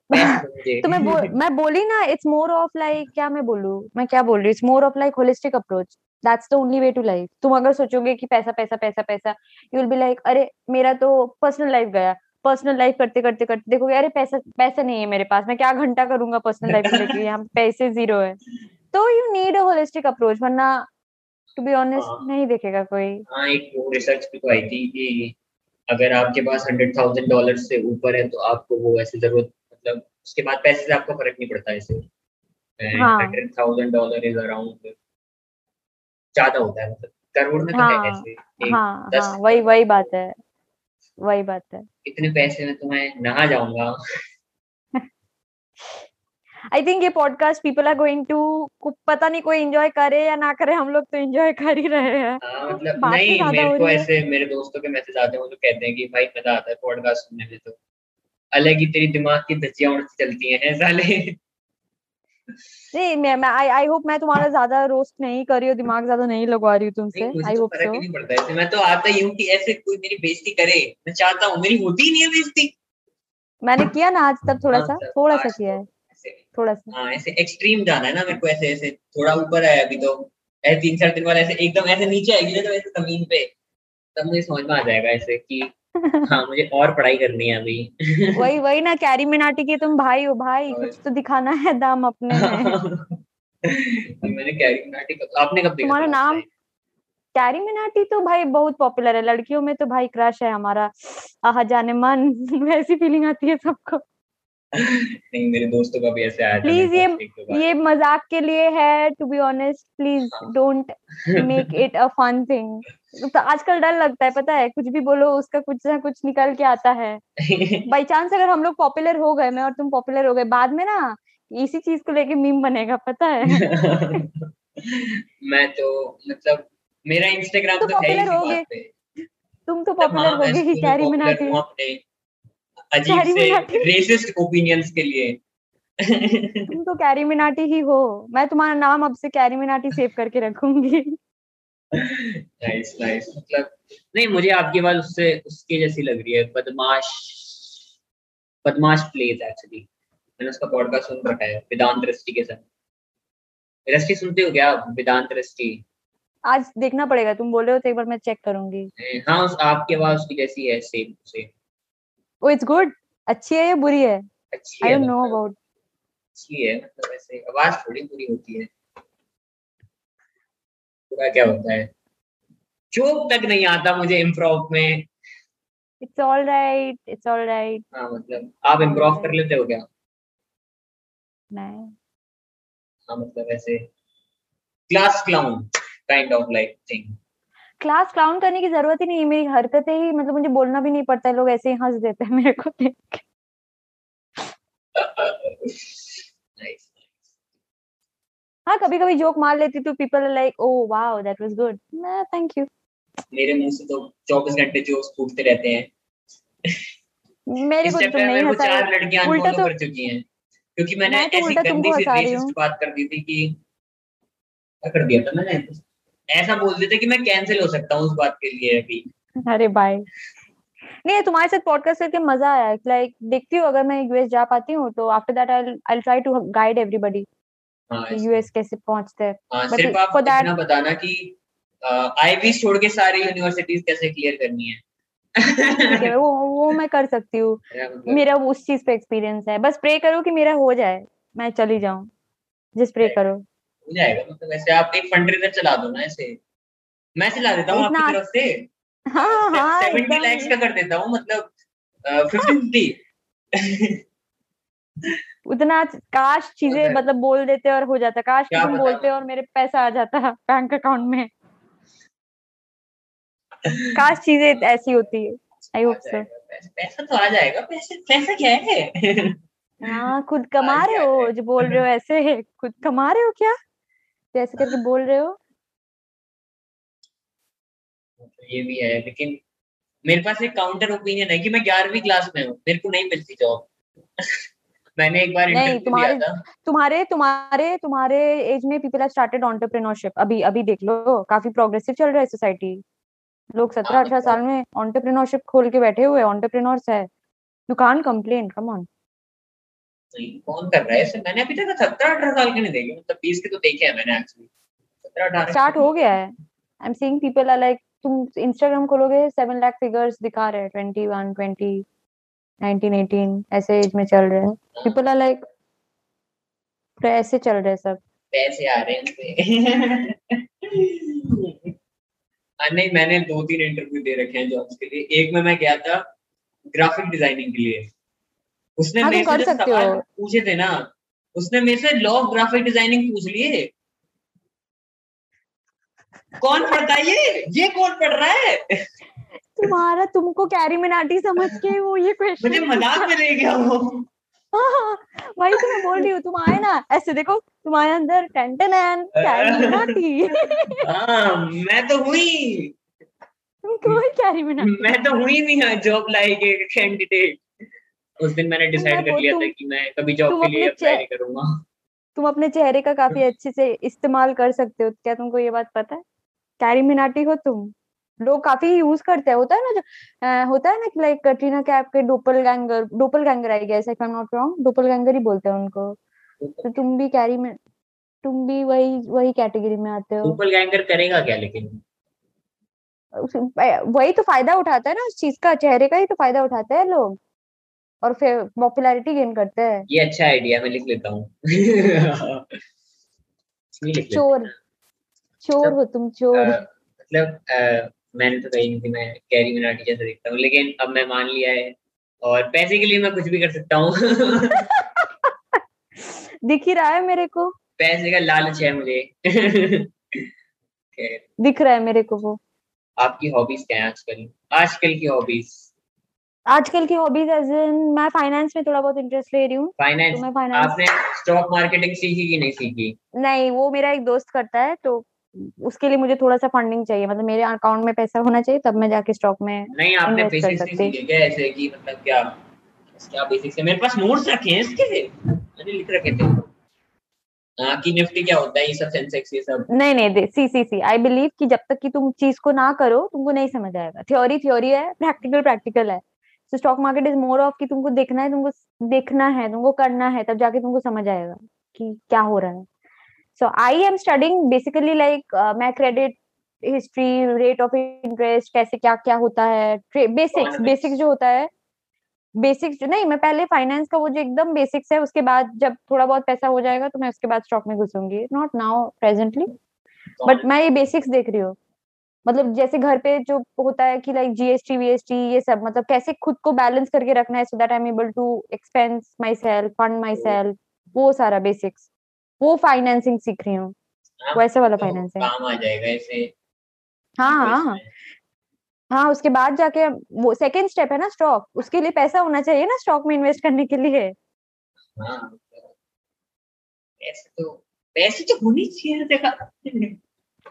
पैसे तो मैं बोल मैं बोली ना इट्स मोर ऑफ़ लाइक क्या मैं बोलूँ? मैं क्या बोल रही हूँ? It's more of like holistic approach that's the only way to life तुम अगर सोचोगे कि पैसा पैसा पैसा पैसा यू विल बी लाइक अरे मेरा तो पर्सनल लाइफ गया। पर्सनल लाइफ करते करते करते देखोगे अरे पैसा पैसा नहीं है मेरे पास मैं क्या घंटा करूँगा पर्सनल लाइफ को लेके? यहाँ पैसे ज़ीरो है। तो you need a holistic approach वरना टू बी ऑनेस्ट। नहीं देखेगा कोई। हाँ एक रिसर्च भी तो आई थी कि अगर आपके पास हंड्रेड थाउज़ेंड डॉलर से ऊपर है तो आपको वो ऐसे ज़रूरत मतलब उसके बाद पैसे से आपको फ़र्क नहीं पड़ता ऐसे। Hundred thousand dollar is around ज़्यादा होता है मतलब करोड़ में तो हाँ, है ऐसे हाँ हाँ वही वही बात है। वही बात है। इतने पैसे में तो मैं नहा जाऊँगा। आई थिंक ये podcast people are going to पता नहीं कोई एंजॉय करे या ना करे हम लोग तो एंजॉय कर ही रहे हैं। हाँ मतलब नहीं मेरे को। ऐसे मेरे दोस्तों के मैसेज आते हैं वो जो कहते हैं कि भाई मज़ा आता है पॉडकास्ट सुनने में तो। अलग ही तेरी दिमाग की धज्जियाँ उड़ती चलती हैं साले नहीं मैं मैं आई आई होप मैं तुम्हारा ज़्यादा रोस्ट नहीं कर रही हूँ दिमाग ज़्यादा नहीं लगवा रही हूँ तुमसे। आई तो होप सो नहीं पड़ता ऐसे मैं तो आता ही हूँ कि ऐसे कोई मेरी बेइज्जती करे। मैं चाहता हूँ मेरी होती ही नहीं है बेइज्जती। मैंने किया ना आज तक थोड़ा हाँ, सा थोड़ा सा किया है। तो थोड़ा सा। हाँ ऐसे एक्सट्रीम जाना है ना मेरे को ऐसे ऐसे। थोड़ा ऊपर है अभी तो। ऐसे तीन चार दिन बाद ऐसे एकदम ऐसे नीचे आएगी ना तो ऐसे ज़मीन पे। तब मुझे समझ में आ जाएगा ऐसे कि हाँ मुझे और पढ़ाई करनी है अभी। वही वही ना कैरी मिनाटी के तुम भाई हो भाई कुछ तो दिखाना है दाम अपने में। मैंने कैरी मिनाटी आपने कब देखा तुम्हारा नाम? कैरी मिनाटी तो भाई बहुत पॉपुलर है लड़कियों में तो भाई क्रश है हमारा। आहा जाने मन वैसी फीलिंग आती है सबको? नहीं मेरे दोस्तों का भी ऐसे आया Please, ये-। ये मज़ाक के लिए है टू बी ऑनेस्ट प्लीज़ हाँ। Don't make it a fun thing तो आजकल डर लगता है पता है कुछ भी बोलो उसका कुछ ना कुछ निकल के आता है। बाई चांस अगर हम लोग पॉपुलर हो गए मैं और तुम पॉपुलर हो गए बाद में ना इसी चीज़ को लेके मीम बनेगा पता है। मैं तो मतलब मेरा इंस्टाग्राम तो तो है ही तुम तो मतलब पॉपुलर हाँ, हो मैं गए ही कैरी मिनाटी हूँ अजीब से रेसिस्ट ओपिनियंस के लिए। तुम तो कैरी मिनाटी ही हो। मैं तुम्हारा नाम अब से कैरी मिनाटी सेव करके रखूँगी। नाइस नाइस मतलब नहीं मुझे आपकी आवाज़ उससे उसके जैसी लग रही है। बदमाश बदमाश प्लेज एक्चुअली मैंने उसका पॉडकास्ट सुन रखा है वेदांत दृष्टि के साथ। दृष्टि सुनते हो क्या? वेदांत दृष्टि। आज देखना पड़ेगा तुम बोले हो तो एक बार मैं चेक करूँगी। हाँ उस आपकी आवाज़ उसकी जैसी है same same oh it's good अच्छी है या बुरी है? आई डोंट नो अबाउट अच्छी है मतलब ऐसे आवाज़ थोड़ी बुरी होती है। पूरा क्या होता है? जोक तक नहीं आता मुझे इम्प्रोव में। It's all right it's all right हाँ मतलब आप इम्प्रोव कर लेते हो क्या? नहीं। हाँ मतलब ऐसे class clown kind of like thing class clown करने की ज़रूरत ही नहीं है मेरी हरकतें ही मतलब मुझे बोलना भी नहीं पड़ता है लोग ऐसे ही हंस देते हैं मेरे को देख के। हाँ कभी कभी जोक मार लेती तो people like oh wow that was good मैं थैंक यू मेरे मुँह से तो 24 घंटे जोक्स फूटते रहते हैं। मेरे को तो नहीं हंसा चार लड़कियाँ उल्टा तो- कर चुकी हैं क्योंकि मैंने मैं तो ऐसी गंदी सी। रेसिस्ट बात कर दी थी कि कर दिया था मैंने ऐसा बोल देते कि मैं कैंसिल हो सकता हूँ उस बात के लिए अभी। अरे बाय नहीं तुम्हारे साथ पॉडकास्ट करके मज़ा आया। लाइक देखती हूँ अगर मैं यूएस जा पाती हूँ तो after that I I try to guide everybody US कैसे पहुँचते हैं। हाँ सिर्फ़ आप इतना बताना कि आईवी छोड़ के सारी यूनिवर्सिटीज कैसे क्लियर करनी है। वो वो मैं कर सकती हूँ। मेरा मतलब उस चीज़ पे एक्सपीरियंस है। बस प्रे करो कि मेरा हो जाए। मैं चली जाऊँ। जिस प्रे करो। हो जाएगा। मतलब वैसे आप एक फंड रेजर चला दो ना ऐसे। मैं चला देता हूँ आपकी तरफ़ से। हाँ हाँ सेवेंटी लैक्स का कर देता हूँ मतलब फिफ्टी उतना काश चीज़ें मतलब बोल देते और हो जाता। काश तुम बोलते और मेरे पैसा आ जाता बैंक अकाउंट में। काश चीज़ें ऐसी होती है आई होप सो पैसा तो आ जाएगा पैसे पैसा क्या है? हाँ खुद कमा रहे हो? जो बोल रहे हो ऐसे है। खुद कमा रहे हो क्या? जैसे करके बोल रहे हो? तो ये भी है लेकिन मेरे पास एक काउंटर ओपिनियन है कि मैं ग्यारहवीं क्लास में हूँ मेरे को नहीं मिलती जॉब मैंने एक बार नहीं, तुम्हारे- था। तुम्हारे तुम्हारे तुम्हारे एज में पीपल हैव स्टार्टेड एंटरप्रेन्योरशिप अभी अभी देख लो काफ़ी प्रोग्रेसिव चल रहा है सोसाइटी लोग सत्रह हाँ, अठारह मतलब- साल में एंटरप्रेन्योरशिप खोल के बैठे हुए एंटरप्रेन्योर्स है। You can't complain come on नहीं, कौन कर रहा है? ऐसे मैंने अभी तक सत्रह अठारह साल के नहीं देखे मतलब बीस के तो देखे हैं मैंने एक्चुअली सत्रह अठारह स्टार्ट हो गया है। I am seeing people are like तुम इंस्टाग्राम खोलोगे सेवन लाख फिगर्स दिखा रहे हैं twenty one twenty nineteen eighteen ऐसे एज में चल रहे हैं। पीपल आर लाइक ऐसे चल रहे हैं सब। पैसे आ रहे हैं हाँ, नहीं मैंने दो तीन इंटरव्यू दे रखे हैं जॉब्स के लिए। एक में मैं गया था ग्राफिक डिज़ाइनिंग के लिए। उसने हाँ, मेरे से सवाल पूछे थे ना उसने मेरे से लॉ ऑफ़ ग्राफिक डिज़ाइनिंग पूछ लिए। कौन पढ़ता है ये? ये कौन पढ़ रहा है? तुम्हारा तुमको कैरी मिनाटी समझ के वो ये क्वेश्चन मुझे मज़ाक में ले गया वो। हाँ, वही तो मैं बोल रही हूँ तुम आए ना ऐसे देखो तुम्हारे अंदर टेंटन एंड कैरी मिनाटी हाँ मैं तो हुई। तुमको ही कैरी मिनाटी मैं तो हुई नहीं जॉब लाइक एक कैंडिडेट उस दिन मैंने डिसाइड मैं कर लिया था कि मैं कभी जॉब के लिए अप्लाई नहीं करूँगा। तुम अपने चेहरे का काफ़ी अच्छे से इस्तेमाल कर सकते हो क्या तुमको ये बात पता है? कैरी मिनाटी हो तुम। लोग काफ़ी यूज़ करते हैं होता है ना जो अ, होता है ना कि लाइक कटरीना कैफ के doppelganger doppelganger I guess if I am not wrong doppelganger ही बोलते हैं उनको। तो तुम भी कैरी में तुम भी वही वही कैटेगरी में आते हो। सुपर गैंगर करेगा क्या लेकिन? वही तो फ़ायदा उठाता है ना उस चीज़ का चेहरे का ही तो फ़ायदा उठाते हैं लोग। और फिर पॉपुलैरिटी गेन करते हैं। ये अच्छा आइडिया मैं लिख लेता हूँ। चोर। चोर हो तुम चोर। मतलब मैंने तो कही नहीं कि मैं कैरी मिनाटी जैसा दिखता हूँ लेकिन अब मैं मान लिया है और पैसे के लिए मैं कुछ भी कर सकता हूँ। दिख ही रहा है मेरे को। पैसे का लालच है मुझे। दिख रहा है मेरे को वो। आपकी हॉबीज क्या है आजकल? आजकल की हॉबीज आजकल की हॉबीज एज इन मैं फाइनेंस में थोड़ा बहुत इंटरेस्ट ले रही हूँ तो फाइनेंस आपने स्टॉक मार्केटिंग सीखी कि नहीं सीखी? नहीं वो मेरा एक दोस्त करता है तो उसके लिए मुझे थोड़ा सा फंडिंग चाहिए। मतलब मेरे अकाउंट में पैसा होना चाहिए तब मैं जाके स्टॉक में नहीं आपने बेसिक्स। सीखे क्या ऐसे कि मतलब क्या क्या बेसिक्स है? मेरे पास नोट्स रखे हैं इसके मैंने लिख रखे थे। कि निफ्टी क्या होता है ये सब सेंसेक्स ये सब। नहीं नहीं सी सी सी आई बिलीव कि जब तक कि तुम चीज़ को ना करो तुमको नहीं समझ आएगा। थ्योरी थ्योरी है प्रैक्टिकल प्रैक्टिकल है। तो stock market is more of कि तुमको देखना है तुमको देखना है तुमको करना है तब जाके तुमको समझ आएगा कि क्या हो रहा है। So I am studying basically like मैं credit history rate of interest कैसे क्या क्या होता है बेसिक्स. बेसिक्स जो होता है बेसिक्स जो नहीं मैं पहले फाइनेंस का वो जो एकदम बेसिक्स है उसके बाद जब थोड़ा बहुत पैसा हो जाएगा तो मैं उसके बाद स्टॉक में घुसूँगी। नॉट नाउ प्रेजेंटली बट मैं ये बेसिक्स देख रही हूँ। मतलब जैसे घर पे जो होता है कि लाइक जीएसटी वीएसटी ये सब मतलब कैसे खुद को बैलेंस करके रखना है so that I am able to expense myself fund myself वो सारा बेसिक्स वो फाइनेंसिंग सीख रही हूँ। हाँ, वैसे वाला तो फाइनेंस काम आ जाएगा ऐसे हाँ हाँ हाँ। हाँ उसके बाद जाके वो सेकंड स्टेप है ना स्टॉक उसके लिए पैसा होना चाहिए ना स्टॉक में इन्वेस्ट करने के लिए। हाँ पैसे तो पैसे तो होनी चाहिए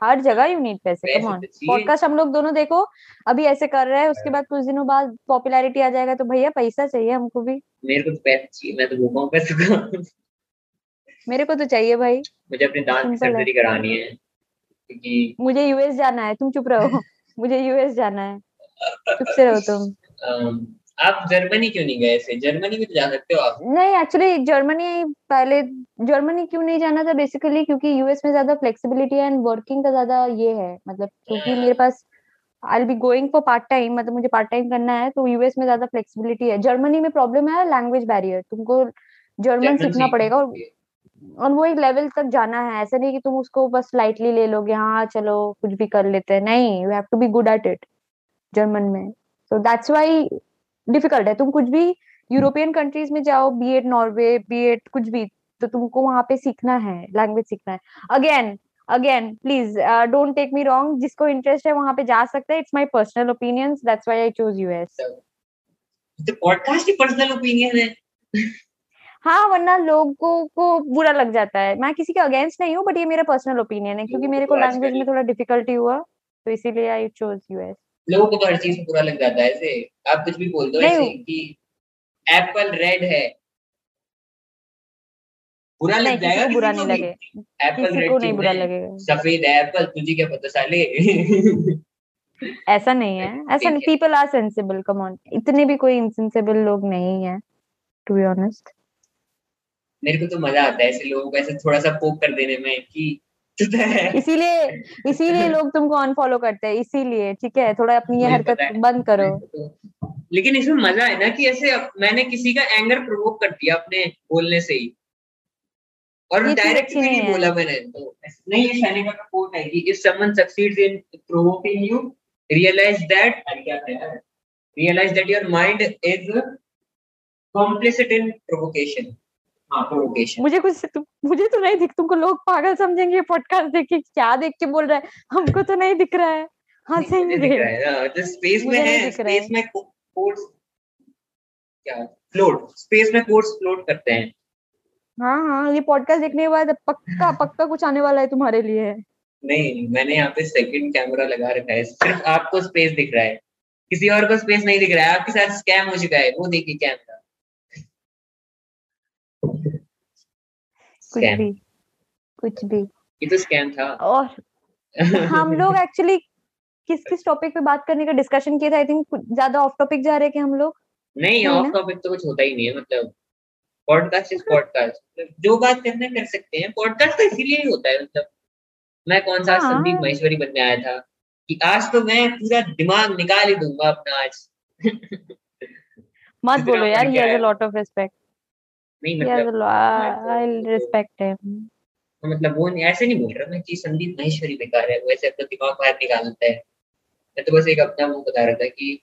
हर जगह यू नीड पैसे कम ऑन तो चाहिए। पॉडकास्ट हम लोग दोनों देखो अभी ऐसे कर रहे हैं उसके बाद कुछ दिनों बाद पॉपुलैरिटी आ जाएगा तो भैया पैसा चाहिए हमको भी। मेरे को तो पैसे चाहिए मैं तो भूखा हूँ पैसे का। मेरे को तो चाहिए भाई। मुझे अपने दांत की है। सर्जरी करानी है क्योंकि मुझे यूएस जाना है तुम चुप रहो। मुझे यूएस जाना है। चुप से रहो तुम। आप जर्मनी क्यों नहीं गए ऐसे जर्मनी भी तो जा सकते हो आप। नहीं एक्चुअली जर्मनी पहले जर्मनी क्यों नहीं जाना था बेसिकली क्योंकि यूएस में ज़्यादा फ्लेक्सिबिलिटी एंड वर्किंग का ज़्यादा ये है मतलब क्योंकि मेरे पास I be going for part time मतलब मुझे पार्ट टाइम करना है तो यूएस में ज़्यादा फ्लेक्सिबिलिटी है। जर्मनी में प्रॉब्लम है लैंग्वेज बैरियर तुमको जर्मन सीखना पड़ेगा और और वो एक लेवल तक जाना है। ऐसा नहीं कि तुम उसको बस लाइटली ले लोगे हाँ चलो कुछ भी कर लेते हैं। नहीं you have to be good at it German में। सो दैट्स व्हाई डिफ़िकल्ट है। तुम कुछ भी यूरोपियन कंट्रीज़ में जाओ be it Norway be it कुछ भी तो तुमको वहाँ पे सीखना है लैंग्वेज सीखना है। Again again please don't take me wrong जिसको इंटरेस्ट है वहाँ पे जा सकता है। It's my personal opinions that's why I choose US तो पॉडकास्ट की पर्सनल ओपिनियन है। हाँ वरना लोगों को बुरा लग जाता है। मैं किसी के अगेंस्ट नहीं हूँ बट ये मेरा पर्सनल ओपिनियन है क्योंकि मेरे को को तो लैंग्वेज में थोड़ा डिफिकल्टी हुआ तो इसीलिए आई चोज यूएस लोगों को तो हर चीज़ बुरा लग जाता है ऐसे। आप कुछ भी बोल दो ऐसे कि एप्पल रेड है। बुरा लग जाएगा बुरा नहीं लगे। एप्पल रेड को नहीं बुरा लगेगा। सफ़ेद है एप्पल तुझे क्या पता साले? ऐसा नहीं है ऐसा नहीं। People are sensible come on इतने भी कोई इनसेंसिबल लोग नहीं है टू बी ऑनेस्ट मेरे को तो मज़ा आता है ऐसे लोगों को ऐसे थोड़ा सा पोक कर देने में कि इसीलिए इसीलिए लोग तुमको अनफॉलो करते हैं इसीलिए ठीक है? थोड़ा अपनी ये हरकत बंद करो। तो- लेकिन इसमें मज़ा है ना कि ऐसे मैंने किसी का एंगर प्रोवोक कर दिया अपने बोलने से ही। और डायरेक्ट भी नहीं बोला मैंने तो नहीं ये शानिका का कोट है कि if someone succeeds in provoking you realise that realise that your mind is complicit in provocation provocation मुझे कुछ तुम, मुझे तो नहीं दिख तुमको लोग पागल समझेंगे पॉडकास्ट देख के क्या देख के बोल रहा है। हमको तो नहीं दिख रहा है। हंसेंगे दिख रहा है तो स्पेस में नहीं है है। स्पेस में कोट्स क्या? फ्लोट स्पेस में कोट्स फ्लोट करते हैं। हाँ हाँ ये पॉडकास्ट देखने के बाद पक्का पक्का कुछ आने वाला है तुम्हारे लिए। नहीं मैंने यहाँ पे सेकंड कैमरा लगा रखा है सिर्फ़ आपको स्पेस दिख रहा है। किसी और को स्पेस नहीं दिख रहा है आपके साथ स्कैम हो चुका है वो देखिए कैमरा कुछ भी कुछ भी। ये तो स्कैम था। और हम लोग एक्चुअली किस किस टॉपिक पे बात करने का डिस्कशन किया था? आई थिंक ज़्यादा ऑफ़ टॉपिक जा रहे हैं हम लोग? नहीं ऑफ़ टॉपिक तो कुछ होता ही नहीं है मतलब पॉडकास्ट इज़ पॉडकास्ट जो बात करना कर सकते हैं पॉडकास्ट तो इसीलिए ही होता है मतलब मैं कौन सा हाँ। संदीप महेश्वरी बनने आया था कि आज तो मैं पूरा दिमाग निकाल ही दूँगा अपना आज। मत बोलो यार he has a lot of respect नहीं ही मतलब आई रिस्पेक्ट हिम। मतलब वो नहीं ऐसे नहीं बोल रहा मैं कि संदीप महेश्वरी बेकार है वो ऐसे अपना दिमाग बाहर निकाल लेता है। मैं तो बस एक अपना वो बता रहा था कि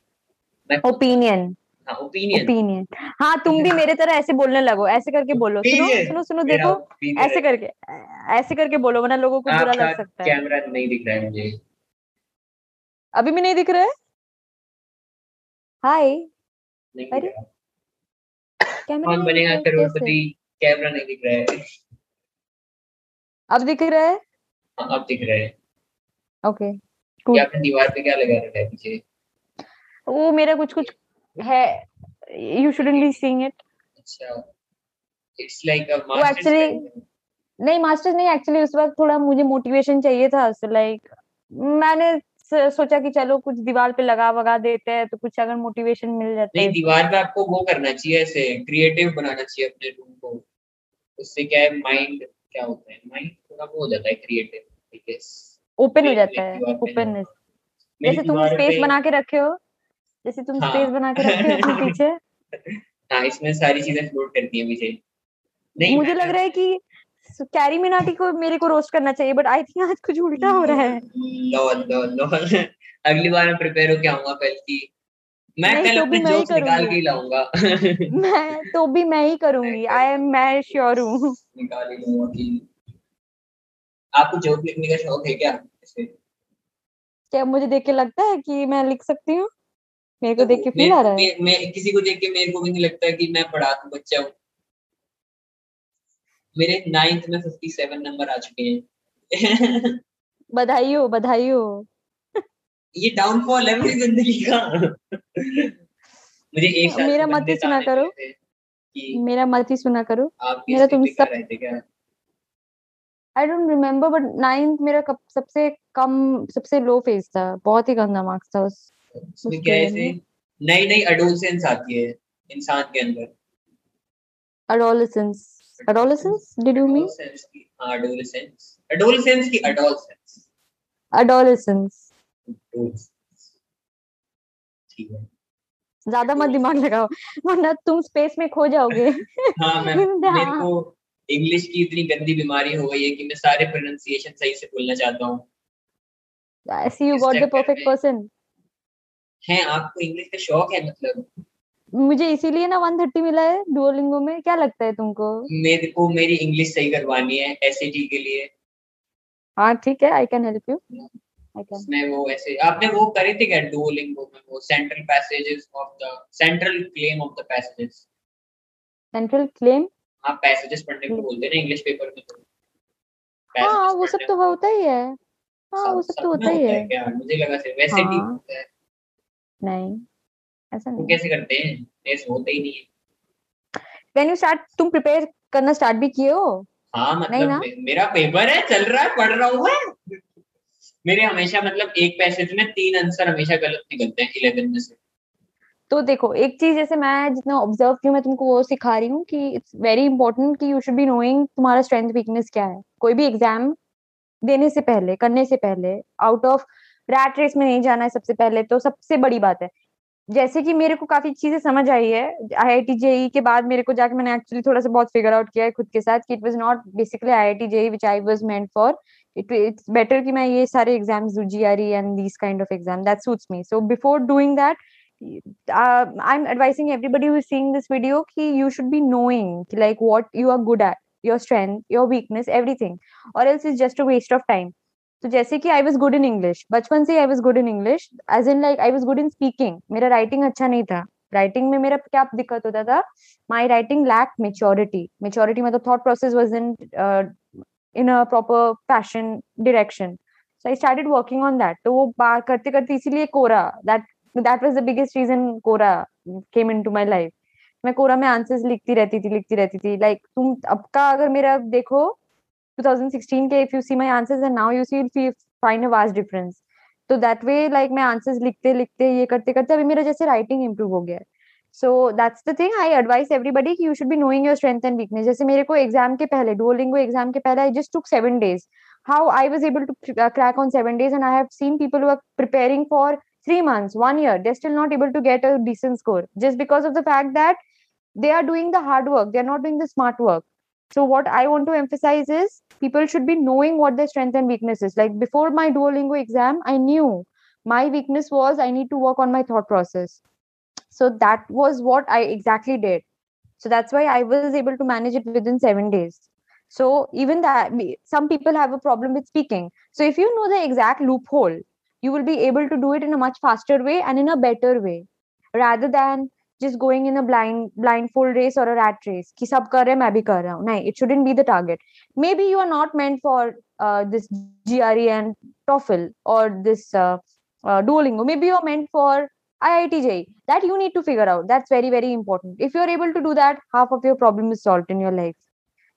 मैं ओपिनियन हाँ ओपिनियन ओपिनियन हाँ तुम भी मेरे तरह ऐसे बोलने लगो ऐसे करके बोलो। सुनो सुनो सुनो देखो ऐसे करके ऐसे करके बोलो वरना लोगों को बुरा लग सकता है। कैमरा नहीं दिख रहा है मुझे। अभी भी नहीं दिख रहा है? हाय अरे, कौन बनेगा? करोड़पति? कैमरा नहीं दिख रहा है। अब दिख रहा है? हाँ, अब दिख रहा है। ओके ये आपने दीवार पे क्या लगा रखा है पीछे? वो मेरा कुछ कुछ है। You shouldn't be seeing it अच्छा इट्स लाइक अ वो actually- नहीं मास्टर्स नहीं एक्चुअली उस वक्त थोड़ा मुझे मोटिवेशन चाहिए था। सो लाइक मैंने सोचा कि चलो कुछ दीवार पे लगा वगा देते हैं तो कुछ अगर मोटिवेशन मिल जाता है। दीवार पे आपको वो करना चाहिए ऐसे क्रिएटिव बनाना चाहिए अपने रूम को। उससे क्या है माइंड क्या होता है? माइंड थोड़ा वो हो जाता है क्रिएटिव ओपन हो जाता है ओपननेस जैसे तुम स्पेस बना के रखे हो जैसे तुम हाँ। स्पेस बना के रखे हो अपने पीछे। हाँ इसमें सारी चीज़ें फ्लोट करती हैं पीछे। नहीं मुझे लग रहा है कि कैरी मिनाटी को मेरे को रोस्ट करना चाहिए बट आई थिंक आज कुछ उल्टा हो रहा है। लॉल लॉल लॉल अगली बार मैं प्रिपेयर होके आऊँगा कल की। मैं कल तो अपने जोक्स निकाल के लाऊँगा। मैं तो भी मैं ही करूँगी। आई एम मैं श्योर हूँ। निकाल ही लूँगा कि आपको जोक लिखने का शौक है क्या? क्या मुझे देख के लगता है कि मैं लिख सकती हूँ? मेरे को देख के फील आ रहा है। मैं किसी को देख के मेरे को भी नहीं लगता कि मैं पढ़ा बच्चा हूँ। मेरे नाइन्थ में फिफ्टी सेवन नंबर आ चुके हैं। बधाई हो बधाई हो। ये डाउनफॉल है मेरी ज़िंदगी का। मुझे एक मेरा मत ही सुना करो। मेरा मत ही सुना करो। मेरा तुम सब- I don't remember but ninth मेरा कब सबसे कम सबसे लो फ़ेज़ था। बहुत ही गंदा मार्क्स था उस उसमें उसके क्या है ऐसे? नई नई अडोलसेंस आती है इंसान के अंदर। Adolescence adolescence did you mean Adolescence हाँ adolescence adolescence की adolescence adolescence है ज़्यादा मत दिमाग लगाओ वरना तुम स्पेस में खो जाओगे हाँ मैं हाँ। मेरे को इंग्लिश की इतनी गंदी बीमारी हो गई है कि मैं सारे प्रोनाउंसिएशन सही से बोलना चाहता हूँ I see you इस got the चक्कर perfect person. है आपको इंग्लिश का शौक है मतलब मुझे इसीलिए ना 130 मिला है डुओलिंगो में। क्या लगता है तुमको? मेरे को मेरी इंग्लिश सही करवानी है एसएटी के लिए। हाँ ठीक है I can help you I can उसमें वो ऐसे आपने वो करे थे क्या डुओलिंगो में वो central passages of the central claim of the passages central claim आप पैसेजेस पढ़ने को बोलते हैं ना इंग्लिश पेपर में तो। हाँ वो सब तो होता ही है। हाँ वो सब तो होता ही है। मुझे लगा सिर्फ़ वैसे ठीक हाँ। होता है। नहीं। ऐसा नहीं कैसे करते हैं? ऐसे होता ही नहीं है। व्हेन यू स्टार्ट तुम प्रिपेयर करना स्टार्ट भी किए हो? हाँ नहीं मतलब ना? मे- मेरा पेपर है चल रहा है पढ़ रहा हूँ मैं। मेरे हमेशा मतलब एक पैसेज में तीन आंसर हमेशा गलत निकलते हैं इलेवन में से। तो देखो एक चीज़ जैसे मैं जितना ऑब्ज़र्व की मैं तुमको वो सिखा रही हूँ कि इट्स वेरी इंपॉर्टेंट कि यू शुड बी नोइंग तुम्हारा स्ट्रेंथ वीकनेस क्या है। कोई भी एग्ज़ाम देने से पहले करने से पहले आउट ऑफ़ रैट रेस में नहीं जाना है सबसे पहले तो सबसे बड़ी बात है। जैसे कि मेरे को काफ़ी चीज़ें समझ आई है आई आई टी जेई के बाद मेरे को जाके मैंने एक्चुअली थोड़ा सा बहुत फिगर आउट किया है खुद के साथ कि it was not basically I I T JEE which I was meant for it it's better कि मैं ये सारे exam do G R and this kind of exam that suits me so before doing that I am advising everybody who seeing this video कि you should be knowing like what you are good at your strength your weakness everything और else is just a waste off time तो जैसे कि I was good in English बचपन से I was good in English as in like I was good in speaking मेरा writing अच्छा नहीं था. राइटिंग में मेरा क्या दिक्कत होता था? My writing lack maturity maturity मतलब thought process was in in a proper fashion direction. So i started working on that. तो वो बार करते करते इसीलिए कोरा. That that was the biggest reason Quora came into my life. मैं Quora में answers लिखती रहती थी लिखती रहती थी. लाइक like, तुम अब का अगर मेरा देखो 2016 के if you see my answers and now you see if you find a vast difference तो that way like मैं आंसर्स लिखते लिखते ये करते करते अभी मेरा जैसे राइटिंग इम्प्रूव हो गया है so that's the thing I advice everybody कि you should be knowing your strength and weakness जैसे मेरे को एग्ज़ाम के पहले डुओलिंगो एग्ज़ाम के पहले I just took seven days I was able to uh, crack on seven days, and I have seen people who are preparing for three months, one year, they're still not able to get a decent score just because of the fact that they are doing the hard work, they're not doing the smart work. So, what I want to emphasize is people should be knowing what their strength and weaknesses. Like before my Duolingo exam, I knew my weakness was I need to work on my thought process. So, that was what I exactly did. So, that's why I was able to manage it within seven days. So even that, some people have a problem with speaking. So if you know the exact loophole, you will be able to do it in a much faster way and in a better way, rather than just going in a blind blindfold race or a rat race. कि सब कर रहे हैं मैं भी कर रहा हूँ. नहीं, it shouldn't be the target. Maybe you are not meant for uh, this GRE and TOEFL or this uh, uh, Duolingo. Maybe you are meant for IIT JEE. That you need to figure out. That's very very important. If you are able to do that, half of your problem is solved in your life.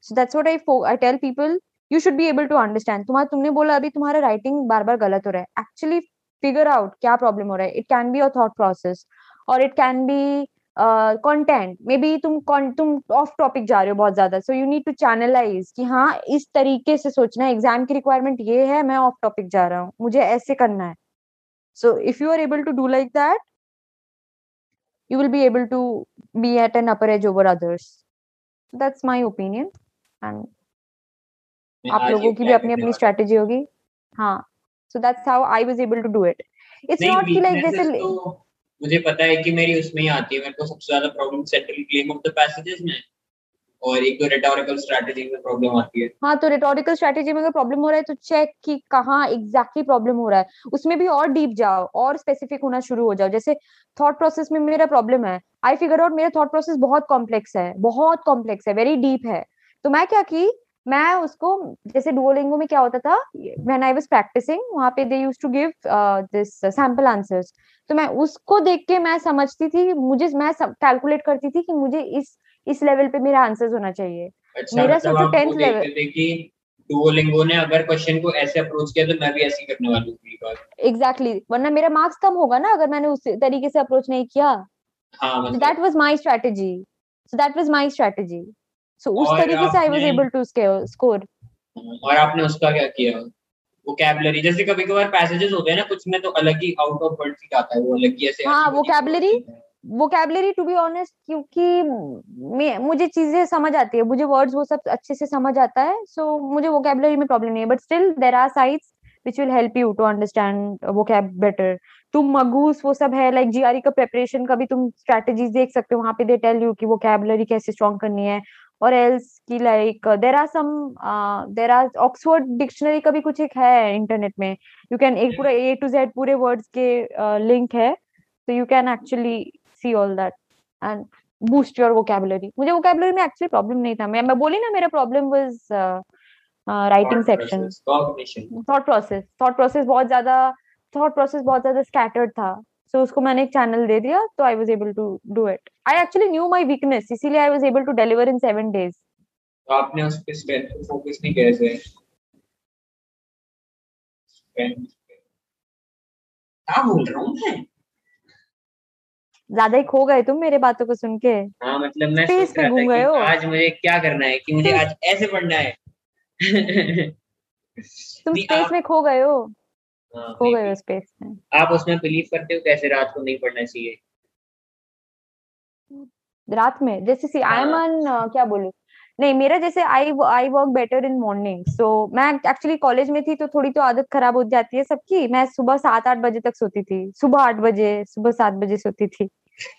so that's what i i tell people you should be able to understand तुम्हारा तुमने बोला अभी तुम्हारा writing बार बार गलत हो रहा है actually figure out क्या प्रॉब्लम हो रहा है it can be your thought process और it can be content maybe तुम तुम ऑफ़ टॉपिक जा रहे हो बहुत ज़्यादा so you need to channelise कि हाँ इस तरीके से सोचना है। एग्ज़ाम की रिक्वायरमेंट ये है मैं ऑफ़ टॉपिक जा रहा हूँ मुझे ऐसे करना है। So if you are able to do like that you will be able to be at an upper edge over others. That's my opinion. And आप लोगों की भी अपनी अपनी वाला स्ट्रेटेजी होगी। हाँ so that's how I was able to do it it's not कि लाइक जैसे मुझे पता है कि मेरी उसमें ही आती है, मेरे को सबसे ज़्यादा problem central claim of the passages में और एक तो रिटोरिकल स्ट्रेटजी में प्रॉब्लम आती है। हाँ तो रिटोरिकल स्ट्रेटेजी में अगर प्रॉब्लम हो रहा है तो चेक कि कहाँ एग्जैक्टली प्रॉब्लम हो रहा है। उसमें भी और डीप जाओ, और स्पेसिफिक होना शुरू हो जाओ। जैसे थॉट प्रोसेस में मेरा प्रॉब्लम है। आई फिगर आउट मेरा थॉट प्रोसेस बहुत कॉम्प्लेक्स है, बहुत कॉम्प्लेक्स है वेरी डीप है। तो मैं क्या की मैं उसको जैसे डुओलिंगो में क्या होता था व्हेन आई वाज प्रैक्टिसिंग वहाँ पे they used to give this sample answers तो मैं उसको देख के मैं समझती थी मुझे मैं कैलकुलेट करती थी कि मुझे इस इस लेवल पे मेरा आंसर्स होना चाहिए। अच्छा मेरा सोचो आप 10th वो level- देखते थे कि डुओलिंगो ने अगर क्वेश्चन को ऐसे अप्रोच किया तो मैं भी ऐसे करने वाली हूँ अगली बार एग्जैक्टली exactly. वरना मेरा मार्क्स कम होगा ना अगर मैंने उस तरीके से अप्रोच नहीं किया। हाँ So मतलब that was my strategy. So that So उस तरीके से I was आपने- able to scale, score. और आपने उसका क्या किया वोकैबुलरी जैसे कभी कभार पैसेजेस होते हैं ना कुछ में तो अलग ही आउट ऑफ़ वर्ड ही आता है वो अलग ही ऐसे हाँ, हैं। वोकेबलरी टू बी ऑनेस्ट क्योंकि मुझे चीज़ें समझ आती है मुझे वर्ड्स वो सब अच्छे से समझ आता है सो so, मुझे वोकेबलरी में प्रॉब्लम नहीं है but still there are sites which will help you to understand vocab better तुम मगूस वो सब है लाइक जीआरई का प्रेपरेशन का भी तुम स्ट्रेटजीज देख सकते हो वहाँ पे दे टेल यू कि वोकैबलरी कैसे स्ट्रॉन्ग करनी है और एल्स की like there are some there are Oxford dictionary का भी कुछ एक है इंटरनेट में। यू कैन एक पूरा ए टू जेड पूरे वर्ड्स के uh, लिंक है। So you can actually see all that and boost your vocabulary मुझे वोकेबुलरी में एक्चुअली प्रॉब्लम नहीं था। मैं मैं बोली ना मेरा problem was writing section thought process thought process बहुत ज़्यादा थॉट प्रोसेस बहुत ज़्यादा स्कैटर्ड था। So उसको मैंने एक channel दे दिया तो I was able to do it. I actually knew my weakness इसीलिए I was able to deliver in seven days. तो आपने उस पे पे फोकस नहीं किया ऐसे क्या। बोल रहा हूँ मैं? ज़्यादा ही खो गए तुम मेरे बातों को सुन के। हाँ मतलब मैं में रहा घूम गए हो। आज मुझे क्या करना है कि मुझे आज ऐसे पढ़ना है। तुम स्पेस में खो गए हाँ, खो गए maybe। हो स्पेस में। आप उसमें बिलीव करते हो कैसे रात को नहीं पढ़ना चाहिए? रात में? जैसे सी आई एम हाँ। ऑन क्या बोलूँ? नहीं मेरा जैसे I I work better in morning so मैं एक्चुअली कॉलेज में थी तो थोड़ी तो आदत खराब हो जाती है सबकी। मैं सुबह सात आठ बजे तक सोती थी। सुबह आठ बजे सुबह सात बजे सोती थी।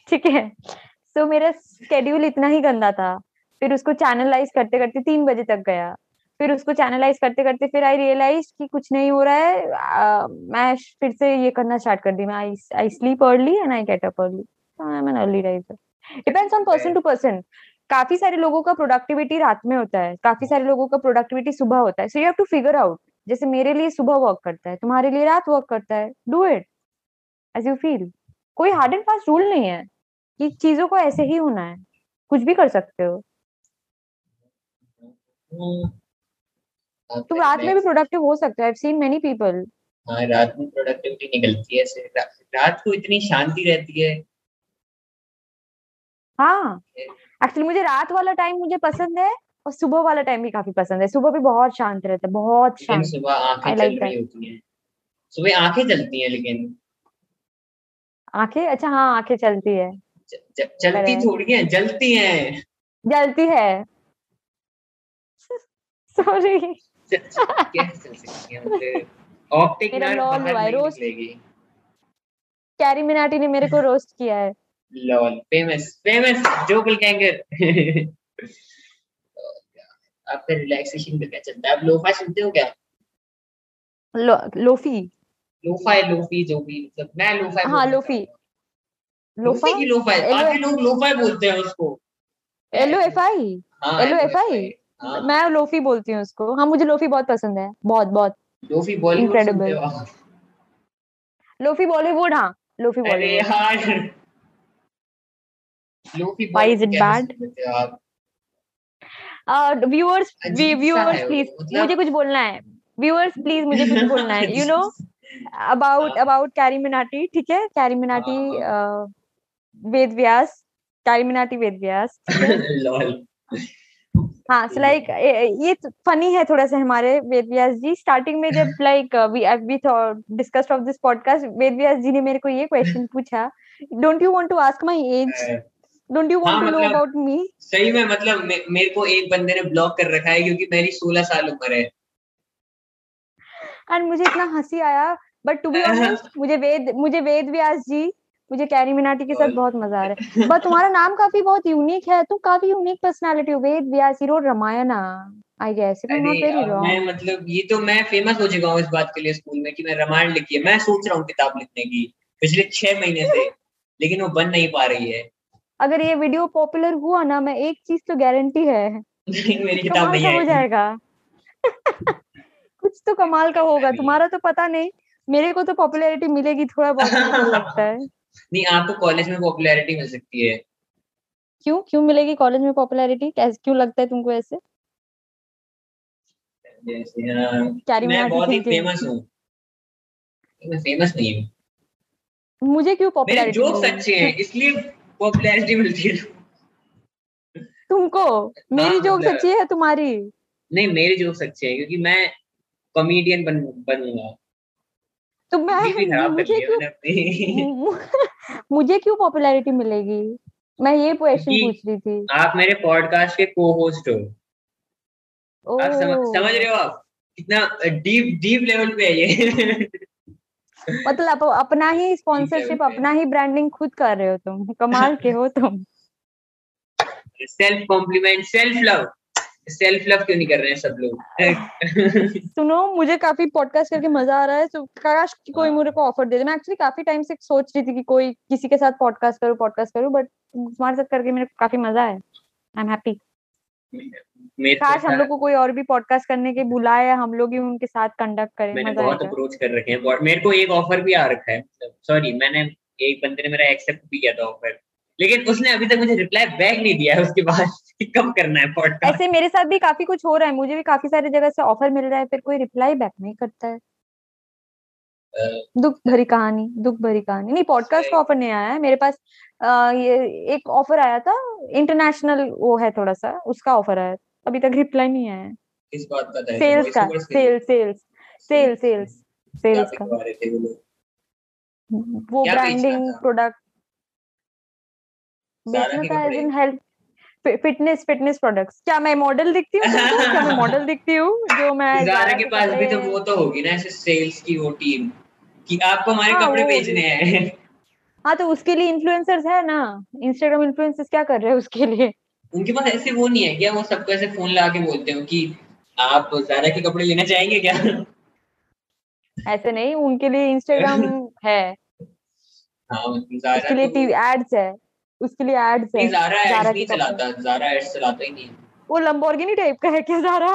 ठीक है? सो so, मेरा स्केड्यूल इतना ही गंदा था। फिर उसको चैनलाइज करते करते तीन बजे तक गया। फिर उसको चैनलाइज करते करते फिर आई रियलाइज़ कि कुछ नहीं हो रहा है। आ, मैं फिर से ये करना स्टार्ट कर दी। मैं I sleep early and I get up early I am an early riser depends on person to person काफ़ी सारे लोगों का प्रोडक्टिविटी रात में होता है। काफ़ी सारे लोगों का प्रोडक्टिविटी सुबह होता है। So you have to figure out जैसे मेरे लिए सुबह वर्क करता है तुम्हारे लिए रात वर्क करता है। Do it as you feel कोई हार्ड एंड फास्ट रूल नहीं है कि चीज़ों को ऐसे ही होना है। कुछ भी कर सकते हो। तुम फिर रात में भी प्रोडक्टिव हो सकते हो. आई सीन मेनी पीपल हाँ रात में प्रोडक्टिविटी निकलती है ऐसे रा, रात को इतनी शांति रहती है। हाँ। एक्चुअली मुझे रात वाला टाइम मुझे पसंद है और सुबह वाला टाइम भी काफ़ी पसंद है। सुबह भी बहुत शांत रहता है बहुत शांत। सुबह आँखें चल रही होती हैं। सुबह आँखें चलती हैं लेकिन। आँखें? अच्छा हाँ आँखें चलती है। च, चलती थोड़ी हैं जलती हैं। जलती है। सॉरी च- चल सकती हैं मतलब ऑप्टिक नर्व बाहर नहीं निकलेगी। कैरी मिनाटी ने मेरे को रोस्ट किया है। लॉल फ़ेमस फ़ेमस जोबल गैंगर आपका रिलैक्सेशन का क्या चलता है? आप लोफा सुनते हो क्या? लो, लोफी। लोफा है लोफी जो भी मतलब मैं लोफा हाँ लोफी। लोफा? की लोफा है। काफ़ी लोग लोफा बोलते हैं उसको। एल ओ एफ़ आई हाँ। हाँ मैं लोफी बोलती हूँ उसको। हाँ मुझे लोफी बहुत पसंद है। बहुत बहुत। लोफी बॉलीवुड लोफी बॉलीवुड हाँ। Lofi Bollywood. Lofi Why is it Bollywood bad? सुनते आप? व्यूअर्स व्यूअर्स प्लीज़ मुझे कुछ बोलना है। व्यूअर्स प्लीज़ मुझे कुछ बोलना है। यू नो अबाउट हाँ। अबाउट कैरी मिनाटी ठीक है? कैरी मिनाटी वेद व्यास। कैरी मिनाटी वेद व्यास। है सो लाइक ये फनी है थोड़ा सा हमारे वेद व्यास जी। स्टार्टिंग में जब like we we discussed off this podcast Ved Vyas ji ने मेरे को ये क्वेश्चन पूछा don't you want to ask my age don't you want to know about me सही में मतलब मे, मेरे को एक बंदे ने ब्लॉक कर रखा है क्योंकि मेरी 16 साल उम्र है। एंड मुझे इतना हँसी आया बट टू बी ऑनेस्ट मुझे वेद मुझे वेद व्यास जी मुझे कैरी मिनाटी के साथ बहुत मज़ा आ रहा है। बट तुम्हारा नाम काफ़ी बहुत यूनिक है तुम काफ़ी यूनिक पर्सनालिटी हो Ved Vyas hero Ramayana I guess it not अरे वेरी अब मैं मतलब ये तो मैं फ़ेमस हो चुका हूँ इस बात के लिए स्कूल में कि मैं रामायण लिखी है। मैं सोच रहा हूँ किताब लिखने की पिछले छह महीने से लेकिन वो बन नहीं पा रही है। अगर ये वीडियो पॉपुलर हुआ ना मैं एक चीज़ तो गारंटी है। मेरी किताब नहीं हो जाएगा। कुछ तो कमाल का होगा तुम्हारा तो पता नहीं मेरे को तो पॉपुलैरिटी मिलेगी थोड़ा बहुत तो लगता है। नहीं आपको कॉलेज में पॉपुलैरिटी मिल सकती है। क्यों? क्यों मिलेगी कॉलेज में पॉपुलैरिटी कैसे क्यों लगता है तुमको ऐसे? हाँ, मैं बहुत ही। फ़ेमस हूँ। मैं फ़ेमस नहीं हूँ। मुझे क्यों मेरे पॉपुलैरिटी जोक्स अच्छे हैं इसलिए पॉपुलैरिटी मिलती है। तुमको? मेरी हाँ, जोक मतलब- सच्ची है तुम्हारी? नहीं मेरे जोक्स अच्छे हैं क्योंकि मैं कॉमेडियन बन बनूँगा। तो मैं मुझे क्यों मुझे क्यों पॉपुलैरिटी मिलेगी? मैं ये क्वेश्चन पूछ रही थी। आप मेरे पॉडकास्ट के को होस्ट हो। आप समझ समझ रहे हो आप? कितना डीप डीप लेवल पे है ये। मतलब अपना ही स्पॉन्सरशिप अपना ही ब्रांडिंग खुद कर रहे हो तुम। कमाल के हो तुम। Self compliment self love self love क्यों नहीं कर रहे हैं सब लोग? सुनो मुझे काफ़ी पॉडकास्ट करके मज़ा आ रहा है तो काश कोई हाँ। मेरे को ऑफ़र दे दे। मैं एक्चुअली काफ़ी टाइम से सोच रही थी कि कोई किसी के साथ पॉडकास्ट करूँ पॉडकास्ट करूँ बट तुम्हारे साथ करके मेरे को काफ़ी मज़ा है आई एम हैप्पी काश हम लोग को कोई और भी पॉडकास्ट करने के बुलाए हम लोग ही उनके साथ कंडक्ट करें। मैंने बहुत अप्रोच कर रखे हैं मेरे को एक ऑफ़र भी आ रखा है। सॉरी मैंने एक बंदे ने मेरा एक्सेप्ट भी किया था ऑफ़र लेकिन उसने अभी तक मुझे रिप्लाई बैक नहीं दिया है उसके बाद कब करना है पॉडकास्ट ऐसे मेरे साथ भी काफ़ी कुछ हो रहा है मुझे भी काफ़ी सारी जगह से ऑफ़र मिल रहा है फिर कोई रिप्लाई बैक नहीं करता है। दुख भरी कहानी दुख भरी कहानी। नहीं पॉडकास्ट का ऑफ़र नहीं आया है मेरे पास अ, ये एक ऑफ़र आया था इंटरनेशनल वो है थोड़ा सा उसका ऑफ़र आया अभी तक रिप्लाई नहीं आया है। किस बात का सेल्स का sale sales sale sales sales का। वो ब्रांडिंग प्रोडक्ट बेचना के as in health fitness fitness products. क्या मैं मॉडल दिखती हूँ? क्या मैं मॉडल दिखती हूँ? जो मैं जारा के पास भी तो वो तो होगी ना ऐसे सेल्स की वो टीम कि आपको हमारे हाँ, कपड़े बेचने हैं। हाँ तो उसके लिए इन्फ्लुएंसर्स है ना? इंस्टाग्राम इन्फ्लुएंसर्स क्या कर रहे हैं उसके लिए? उनके पास ऐसे वो नहीं है क्या? वो सबको ऐसे फ़ोन लगा के बोलते हो कि आप जारा के कपड़े लेना चाहेंगे क्या? ऐसे नहीं उनके लिए इंस्टाग्राम है। हाँ उसके लिए तो टीवी एड्स है। उसके लिए एड्स है। जारा एड्स नहीं चलाता जारा एड्स चलाता ही नहीं वो लंबोर्गिनी टाइप का है क्या जारा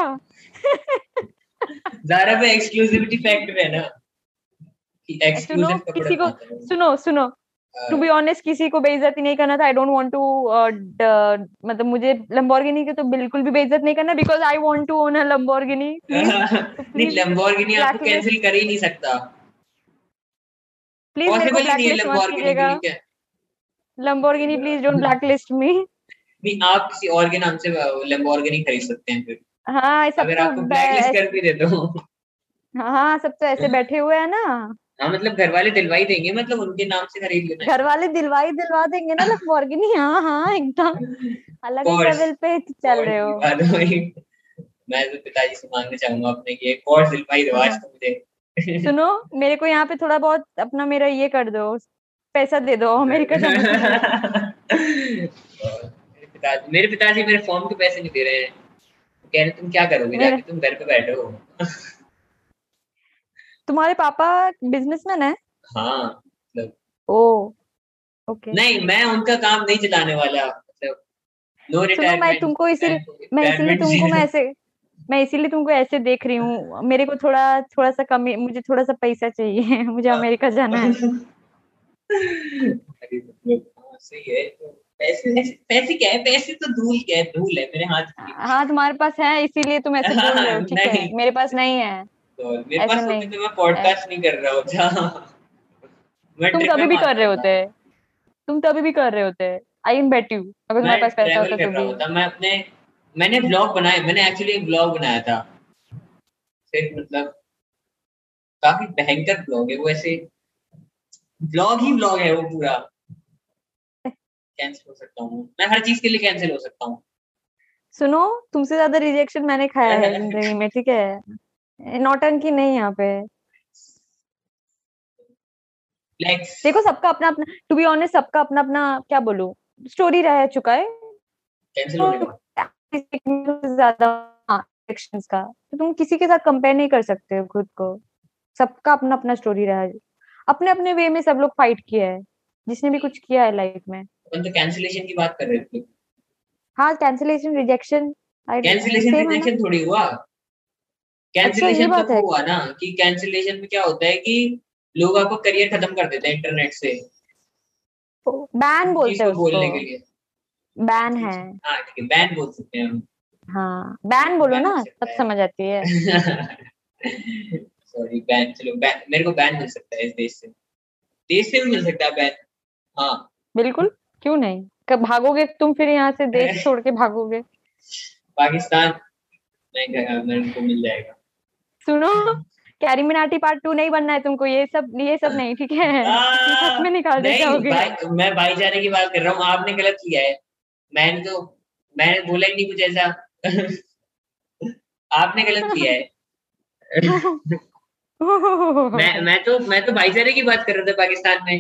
जारा पे एक्सक्लूसिविटी फैक्टर है ना सुनो किसी को सुनो सुनो। टू बी ऑनेस्ट किसी को बेइज्जती नहीं करना था। आई डोंट वांट टू मतलब मुझे लंबोर्गिनी की तो बिल्कुल भी बेइज्जत नहीं करना because I want to own a Lamborghini नहीं लैम्बोर्गिनी आपको कैंसिल कर ही नहीं सकता। प्लीज़ मेरे को पॉसिबल ही नहीं है ब्लैकलिस्ट मत लैम्बोर्गिनी कीजिएगा ठीक है Lamborghini please don't blacklist me नहीं आप किसी और के नाम से लैम्बोर्गिनी खरीद सकते हैं फिर। हाँ सब अगर तो आपको ब्लैकलिस्ट कर भी दे तो हाँ हाँ सब तो ऐसे बैठे हुए हैं ना। हाँ मतलब घर वाले दिलवाई देंगे मतलब उनके नाम से खरीद लेना। घर वाले दिलवाई दिलवा देंगे ना लंबोर्गिनी हाँ हाँ एकदम। अलग लेवल पे चल रहे हो। मैं तो पिताजी से मांगने चाहूँगा अपने की एक और दिलवाई दो आज तो मुझे। सुनो मेरे को यहाँ पे थोड़ा बहुत अपना मेरा ये कर दो पैसा दे दो अमेरिका जाने के लिए। मेरे पिताजी मेरे पिताजी मेरे फॉर्म के पैसे नहीं दे रहे। हैं कह रहे तुम क्या करोगे? जाके तुम घर पे बैठे। हो तुम्हारे पापा बिजनेसमैन है? हाँ मतलब। ओ ओके नहीं मैं उनका काम नहीं चलाने वाला मतलब। नो सुनो मैं तुमको इसीलिए मैं इसीलिए तुमको मैं ऐसे मैं इसीलिए तुमको ऐसे देख रही हूँ। मेरे को थोड़ा थोड़ा सा कमी मुझे थोड़ा सा पैसा चाहिए। मुझे अमेरिका जाना है अरे मतलब हाँ, सही है तो पैसे पैसे क्या है? पैसे तो धूल क्या है? धूल है मेरे हाथ की। हाँ तुम्हारे पास है इसीलिए तुम ऐसे बोल रहे हो ठीक है? मेरे पास नहीं है। तो मेरे पास नहीं। तो मैं पॉडकास्ट नहीं कर रहा होता। तुम तभी भी कर रहे। होते। तुम तभी भी कर रहे होते। आई बेट यू अगर तुम्हारे पास पैसा होता तो भी। मैं अपने मैंने ब्लॉग बनाए मैंने एक्चुअली एक ब्लॉग बनाया था। फिर मतलब काफ़ी भयंकर ब्लॉग है वो ऐसे ब्लॉग ही ब्लॉग है वो पूरा। कैंसिल हो सकता हूँ। मैं हर चीज़ के लिए कैंसिल हो सकता हूँ। सुनो तुमसे ज़्यादा रिजेक्शन मैंने खाया है ज़िंदगी में ठीक है? नौटंकी नहीं यहाँ पे। देखो सबका अपना अपना टू बी ऑनेस्ट सबका अपना अपना क्या बोलूँ? स्टोरी रह चुका है। बाद ज़्यादा एक्शंस का। तो तुम किसी के साथ कंपेयर नहीं कर सकते हो खुद को। सबका अपना अपना स्टोरी रहा अपने अपने वे में सब लोग फाइट किया है। जिसने भी कुछ किया है लाइफ में। अपन तो कैंसिलेशन की बात कर रहे थे। हाँ कैंसिलेशन रिजेक्शन कैंसिलेशन रिजेक्शन थोड़ी हुआ। कैंसिलेशन बात तो है। हुआ ना कि कैंसिलेशन में क्या होता है कि लोग आपको करियर खत्म कर देते हैं इंटरनेट से। बैन बोलते चीज़ हैं बोलने के लिए। बैन है। हाँ ठीक है बैन बोल सकते हैं हम। हाँ बैन बोलो ना हो तब समझ आती है। सॉरी बैन चलो बैन मेरे को बैन मिल सकता है इस देश से। देश से भी मिल सकता है बैन हाँ। बिल्कुल क्यों नहीं? कब भागोगे? तुम फिर यहाँ से देश छोड़ के भागोगे। पाकिस्तान नहीं मेरे को मिल जाएगा। सुनो कैरी मिनाटी पार्ट टू नहीं बनना है तुमको ये सब ये सब नहीं ठीक है? सच में निकाल दे नहीं जाओगे। भाई मैं भाईचारे की बात कर रहा हूँ आपने गलत किया है। मैंने तो मैंने बोला ही नहीं कुछ ऐसा। आपने गलत किया है। मैं मैं तो मैं तो भाईचारे की बात कर रहा था पाकिस्तान में।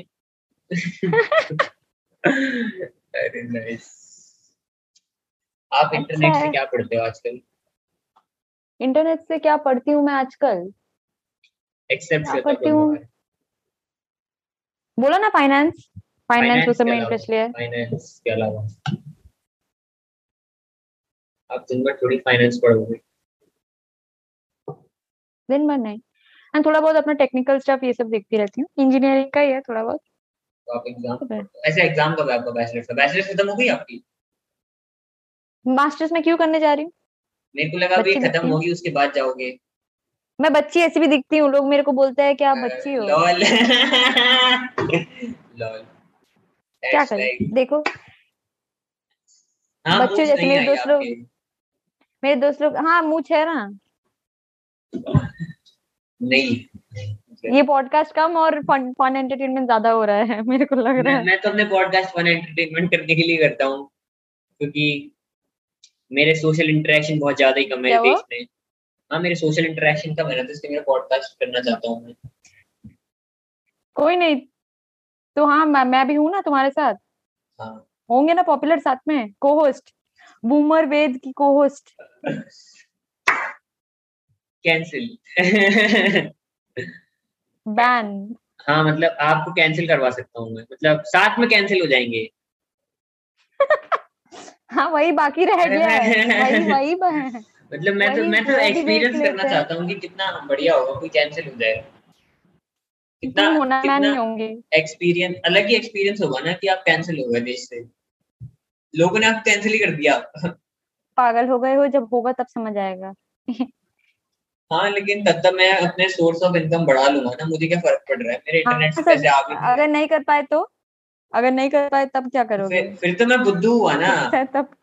अरे नाइस आप इंटरनेट अच्छा से क्या पढ़ते हो आजकल? इंटरनेट से क्या पढ़ती हूँ मैं आजकल? एक्सेप्ट क्या पढ़ती हूँ? बोला ना फाइनेंस फाइनेंस उस अलावा। इंटरेस्ट लिया फाइनेंस के अलावा। आप दिन भर थोड़ी फाइनेंस पढ़ोगे। दिन भर नहीं। एंड थोड़ा बहुत अपना टेक्निकल स्टफ़ ये सब देखती रहती हूँ। इंजीनियरिंग का ही है थोड़ा बहुत। तो आप एग्ज़ाम तो ऐसे एग्ज़ाम कब है आपका बैचलर का? खत्म हो गई आपकी? मास्टर्स में क्यों करने जा रही हूँ? मेरे को लगा अभी खत्म होगी उसके बाद जाओगे। मैं बच्ची ऐसी भी दिखती हूँ लोग मेरे को बोलते हैं कि आप बच्ची हो। लॉल। लॉल। क्या करें? देखो। हाँ बच्चों जैसे मेरे दोस्त लोग- मेरे दोस्त लोग हाँ मुझ है ना नहीं। ये पॉडकास्ट कम और फन फन एंटरटेनमेंट ज़्यादा हो रहा है मेरे को लग रहा है। मैं तो अपने पॉडकास्ट फन एंटरटेनमेंट करने के लिए करता हूँ क्योंकि मेरे सोशल इंटरेक्शन बहुत ज़्यादा ही कम है हुआ? में। हाँ मेरे सोशल इंटरेक्शन कम है ना तो इसलिए मेरा पॉडकास्ट करना चाहता हूँ मैं। कोई नहीं। तो हाँ मैं, मैं भी हूँ ना तुम्हारे साथ। हाँ। होंगे ना पॉपुलर साथ में को होस्ट बूमर वेद की को होस्ट कैंसिल बैन हाँ मतलब आपको कैंसिल करवा सकता हूँ मैं। मतलब साथ में कैंसिल हो जाएँगे। हाँ वही बाकी रह गया है। वही वही मतलब मैं तो मैं तो एक्सपीरियंस करना चाहता हूँ कि कितना बढ़िया होगा कोई कैंसिल हो जाए। कितना होना मैं नहीं कितना होंगी। एक्सपीरियंस अलग ही एक्सपीरियंस होगा ना कि आप कैंसिल हो गए देश से। लोगों ने आप कैंसिल ही कर दिया। पागल हो गए हो जब होगा तब समझ आएगा। हाँ लेकिन तब तक मैं अपने सोर्स ऑफ़ इनकम बढ़ा लूँगा ना मुझे क्या फ़र्क पड़ रहा है? मेरे हाँ, इंटरनेट से पैसे आ भी अगर नहीं कर पाए तो? अगर नहीं कर पाए तब क्या करोगे? फिर फिर तो मैं बुद्धू हुआ ना। तब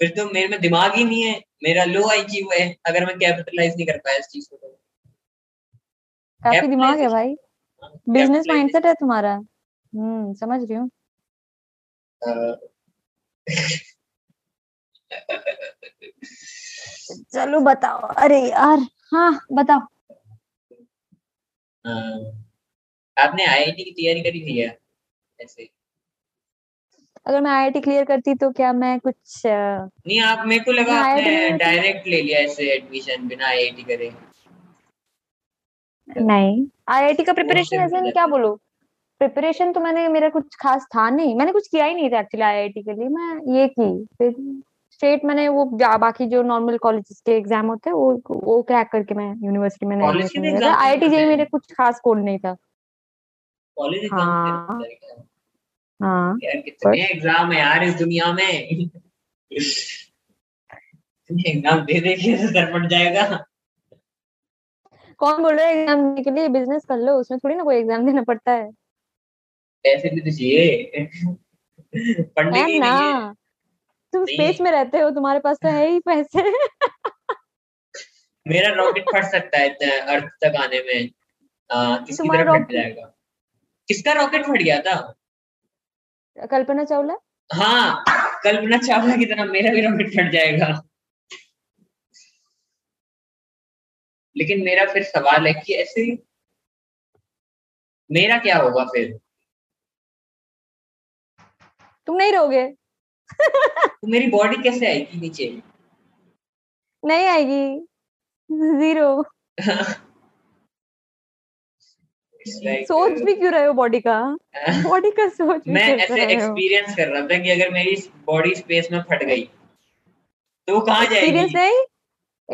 फिर तो मेरे में दिमाग ही नहीं है मेरा लो आईक्यू है अगर मैं कैपिटलाइज नहीं कर पाया इस चीज़ को तो। काफ़ी दिमाग है भाई। हाँ, बिज़नेस माइंडसेट है तुम्हारा। हम्म समझ रही हूँ। अ, चलो बताओ। अरे यार हाँ बताओ। आपने आईआईटी की तैयारी करी थी क्या? ऐसे। अगर मैं आईआईटी क्लियर करती तो क्या मैं कुछ नहीं आप मेरे को लगा आपने डायरेक्ट ले लिया ऐसे एडमिशन बिना आईआईटी करे। नहीं आईआईटी का प्रिपरेशन ऐसे है क्या। बोलो? प्रिपरेशन तो मैंने मेरा कुछ खास था नहीं। मैंने कुछ किया ही नहीं था एक्चुअली आईआईटी के लिए। मैं ये की फिर स्टेट मैंने वो बाकी जो नॉर्मल कॉलेजेस के एग्ज़ाम होते हैं वो वो क्रैक करके मैं यूनिवर्सिटी में exam था। आईआईटी जेई मेरे कुछ खास कोड नहीं था। हाँ। हाँ। कितने एग्ज़ाम है यार इस दुनिया में। एग्ज़ाम दे दे के सर पड़ जाएगा। कौन बोल रहा है एग्ज़ाम देने के लिए? बिज़नेस कर लो उसमें थोड़ी ना कोई एग्ज़ाम देना पड़ता है। पैसे भी तो चाहिए। पढ़ने के लिए तुम स्पेस में रहते हो तुम्हारे पास तो है ही पैसे। मेरा रॉकेट फट सकता है अर्थ तक आने में। आ, किसकी तरफ़ फट जाएगा? किसका रॉकेट फट गया था? कल्पना चावला? हाँ कल्पना चावला की तरह मेरा भी रॉकेट फट जाएगा। लेकिन मेरा फिर सवाल है कि ऐसे मेरा क्या होगा फिर? तुम नहीं रहोगे। तो मेरी बॉडी कैसे आएगी नीचे? नहीं आएगी। ज़ीरो like, सोच भी क्यों रहे हो बॉडी का? बॉडी का सोच मैं ऐसे हो? एक्सपीरियंस कर रहा था कि अगर मेरी बॉडी स्पेस में फट गई तो वो कहाँ एक्सपीरियंस जाएगी नहीं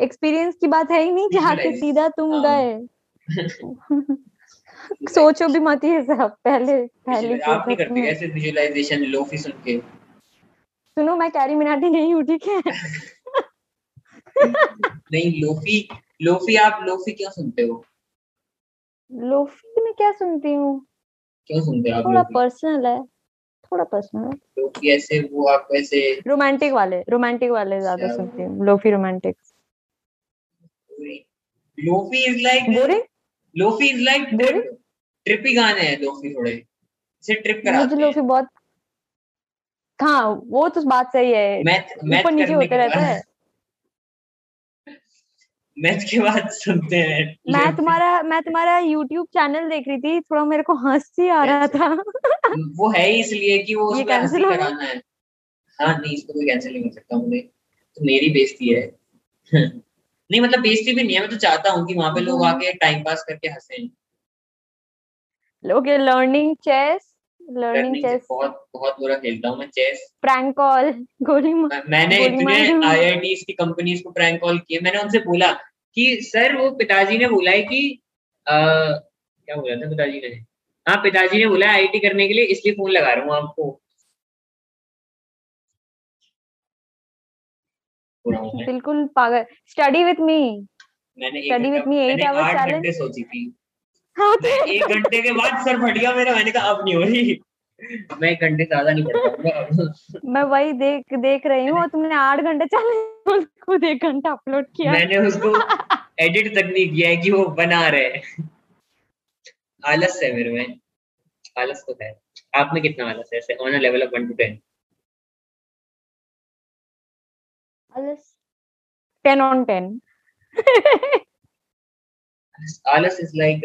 एक्सपीरियंस की बात है ही नहीं जहाँ से सीधा तुम हाँ। गए। सोचो भी मत ये सब पहले पहले आप नहीं करते ऐसे विजुअलाइजेशन लोफी सुन के। सुनो मैं कैरी मिनाटी नहीं हूँ ठीक है? नहीं लोफी लोफी आप लोफी क्यों सुनते हो? लोफी में क्या सुनती हूँ? क्यों सुनते हो आप थोड़ा पर्सनल है थोड़ा पर्सनल है। लोफी ऐसे वो आप ऐसे रोमांटिक वाले रोमांटिक वाले ज़्यादा अच्छा। सुनती हूँ lofi romantic lofi is like boring lofi is like? Trip गाने हैं लोफी थोड़े। इसे ट्रिप मुझे कराते हैं। लोफी बहुत हाँ वो तो बात सही है। मैथ मैथ ऊपर नीचे करने होते के रहता है। मैथ के बाद सुनते हैं। मैं तुम्हारा मैं तुम्हारा YouTube चैनल देख रही थी थोड़ा मेरे को हँसी आ रहा था। वो है ही इसलिए कि वो उसमें हँसी कराना है। हाँ नहीं इसको कोई कैंसिल नहीं कर सकता मुझे। तो मेरी बेइज्जती है। नहीं मतलब बेइज्जती भी नहीं है मैं तो चाहता हूँ कि वहाँ पे लोग हाँ। आके टाइम पास करके हंसें। Okay learning chess learning chess बहुत बहुत बुरा खेलता हूँ मैं चेस प्रैंक कॉल गोली मार मैंने गोली इतने मार- आईआईटी की कंपनीज़ को प्रैंक कॉल किए मैंने उनसे बोला कि सर वो पिताजी ने बोला है कि आ, क्या बोला था पिताजी ने? हाँ पिताजी ने बोला आईआईटी करने के लिए इसलिए फ़ोन लगा रहा हूँ आपको। मैं। बिल्कुल पागल। स्टडी विथ मी मैंने eight मैंने hours आठ challenge. घंटे सोची थी। हाँ तो एक घंटे के बाद सर फट गया मेरा मैंने कहा अब नहीं हो रही। मैं एक घंटे ज़्यादा नहीं पढ़ मैं वही देख देख रही हूँ तुमने आठ घंटे चले खुद एक घंटा अपलोड किया। मैंने उसको एडिट तक नहीं किया है कि वो बना रहे। आलस है मेरे में। आलस तो है। आप में कितना आलस है? ऐसे on a level of one to ten ten on ten आलस इज़ लाइक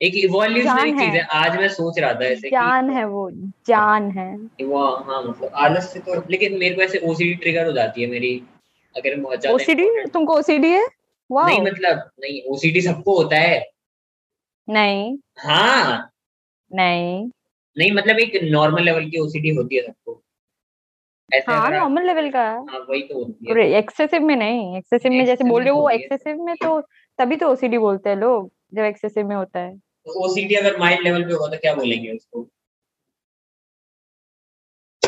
एक इवोल्यूशनरी चीज़ है। आज मैं सोच रहा था ऐसे जान है वो जान है। वो हाँ मतलब आलस से तो लेकिन मेरे को ऐसे ओसीडी ट्रिगर हो जाती है मेरी अगर बहुत ज़्यादा ओसीडी तुमको ओसीडी है? वाह नहीं मतलब नहीं ओसीडी सबको होता है। नहीं। हाँ। नहीं। नहीं मतलब एक नॉर्मल लेवल की ओसीडी होती है सबको। हाँ नॉर्मल लेवल का हाँ। वही तो होती है। एक्सेसिव में नहीं। एक्सेसिव में जैसे बोल रहे हो है। एक्सेसिव में तो तभी तो ओसीडी बोलते हैं लोग। जब एक्सेसिव में होता है। ओसीडी अगर माइल्ड लेवल पे होगा तो क्या बोलेंगे उसको?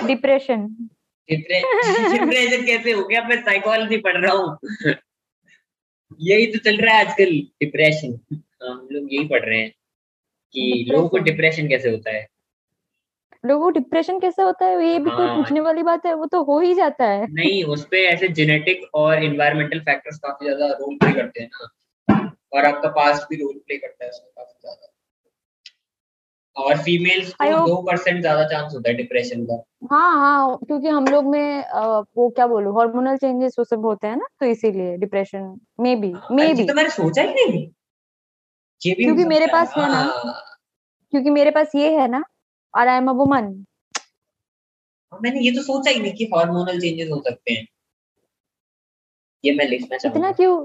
डिप्रेशन डिप्रेशन कैसे हो गया? मैं साइकोलॉजी पढ़ रहा हूँ। यही तो चल रहा है आजकल डिप्रेशन हम लोग यही पढ़ रहे हैं कि लोगों को डिप्रेशन कैसे होता है। लोगों को डिप्रेशन कैसे होता है? ये भी कोई हाँ। पूछने वाली बात है वो तो हो ही जाता है। नहीं उस पे ऐसे जेनेटिक और इन्वायरमेंटल फैक्टर्स काफ़ी ज़्यादा रोल प्ले करते हैं ना। और आपका पास्ट भी रोल प्ले करता है उसमें काफ़ी ज़्यादा। और फीमेल्स को दो परसेंट ज़्यादा चांस होता है डिप्रेशन का। हाँ हाँ क्योंकि हम लोग में अ, वो क्या बोलूँ हार्मोनल चेंजेस वो सब होते हैं ना तो इसीलिए depression maybe maybe तो मैंने सोचा ही नहीं। ये भी क्योंकि मेरे पास है ना। हाँ। क्योंकि मेरे पास ये है ना और आई एम अ वुमन मैंने ये तो सोचा ही नहीं कि हार्मोनल चेंजेस हो सकते हैं। ये मैं लिखना इतना क्यों?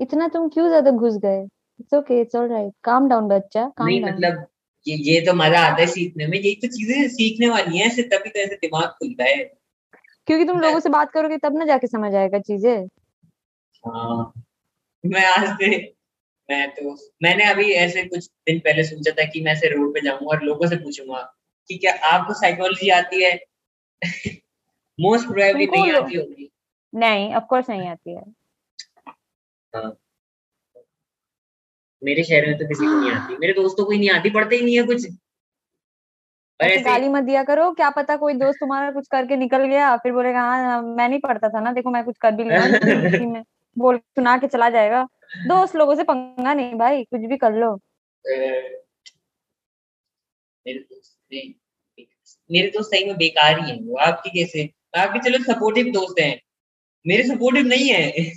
इतना तुम क्यों ज़्यादा घुस गए? It's okay it's alright calm down बच्चा काम नहीं डाउन मतलब ये ये तो मज़ा आता है सीखने में। यही तो चीज़ें सीखने वाली हैं ऐसे तभी तो ऐसे दिमाग खुलता है। क्योंकि तुम लोगों से बात करोगे तब ना जाके समझ आएगा चीज़ें। हाँ मैं आज से मैं तो मैंने अभी ऐसे कुछ दिन पहले सोचा था कि मैं ऐसे रोड पे जाऊँगा और लोगों से पूछूँगा कि क्या आपको साइकोलॉजी आती है? मोस्ट प्रोबेबली नहीं आती होगी। नहीं ऑफ़ कोर्स नहीं आती है। हाँ। मेरे शहर में तो किसी को नहीं आती। मेरे दोस्तों को ही नहीं आती पढ़ते ही नहीं है कुछ। ऐसे गाली मत दिया करो क्या पता कोई दोस्त तुम्हारा कुछ करके निकल गया फिर बोलेगा हाँ मैं नहीं पढ़ता था ना देखो मैं कुछ कर भी लिया हूँ में बोल सुना के चला जाएगा। दोस्त लोगों से पंगा नहीं भाई कुछ भी कर लो। मेरे दोस्त मेरे दोस्त सही में बेकार ही हैं वो आपकी कैसे? आपके चलो सपोर्टिव दोस्त हैं। मेरे सपोर्टिव नहीं है।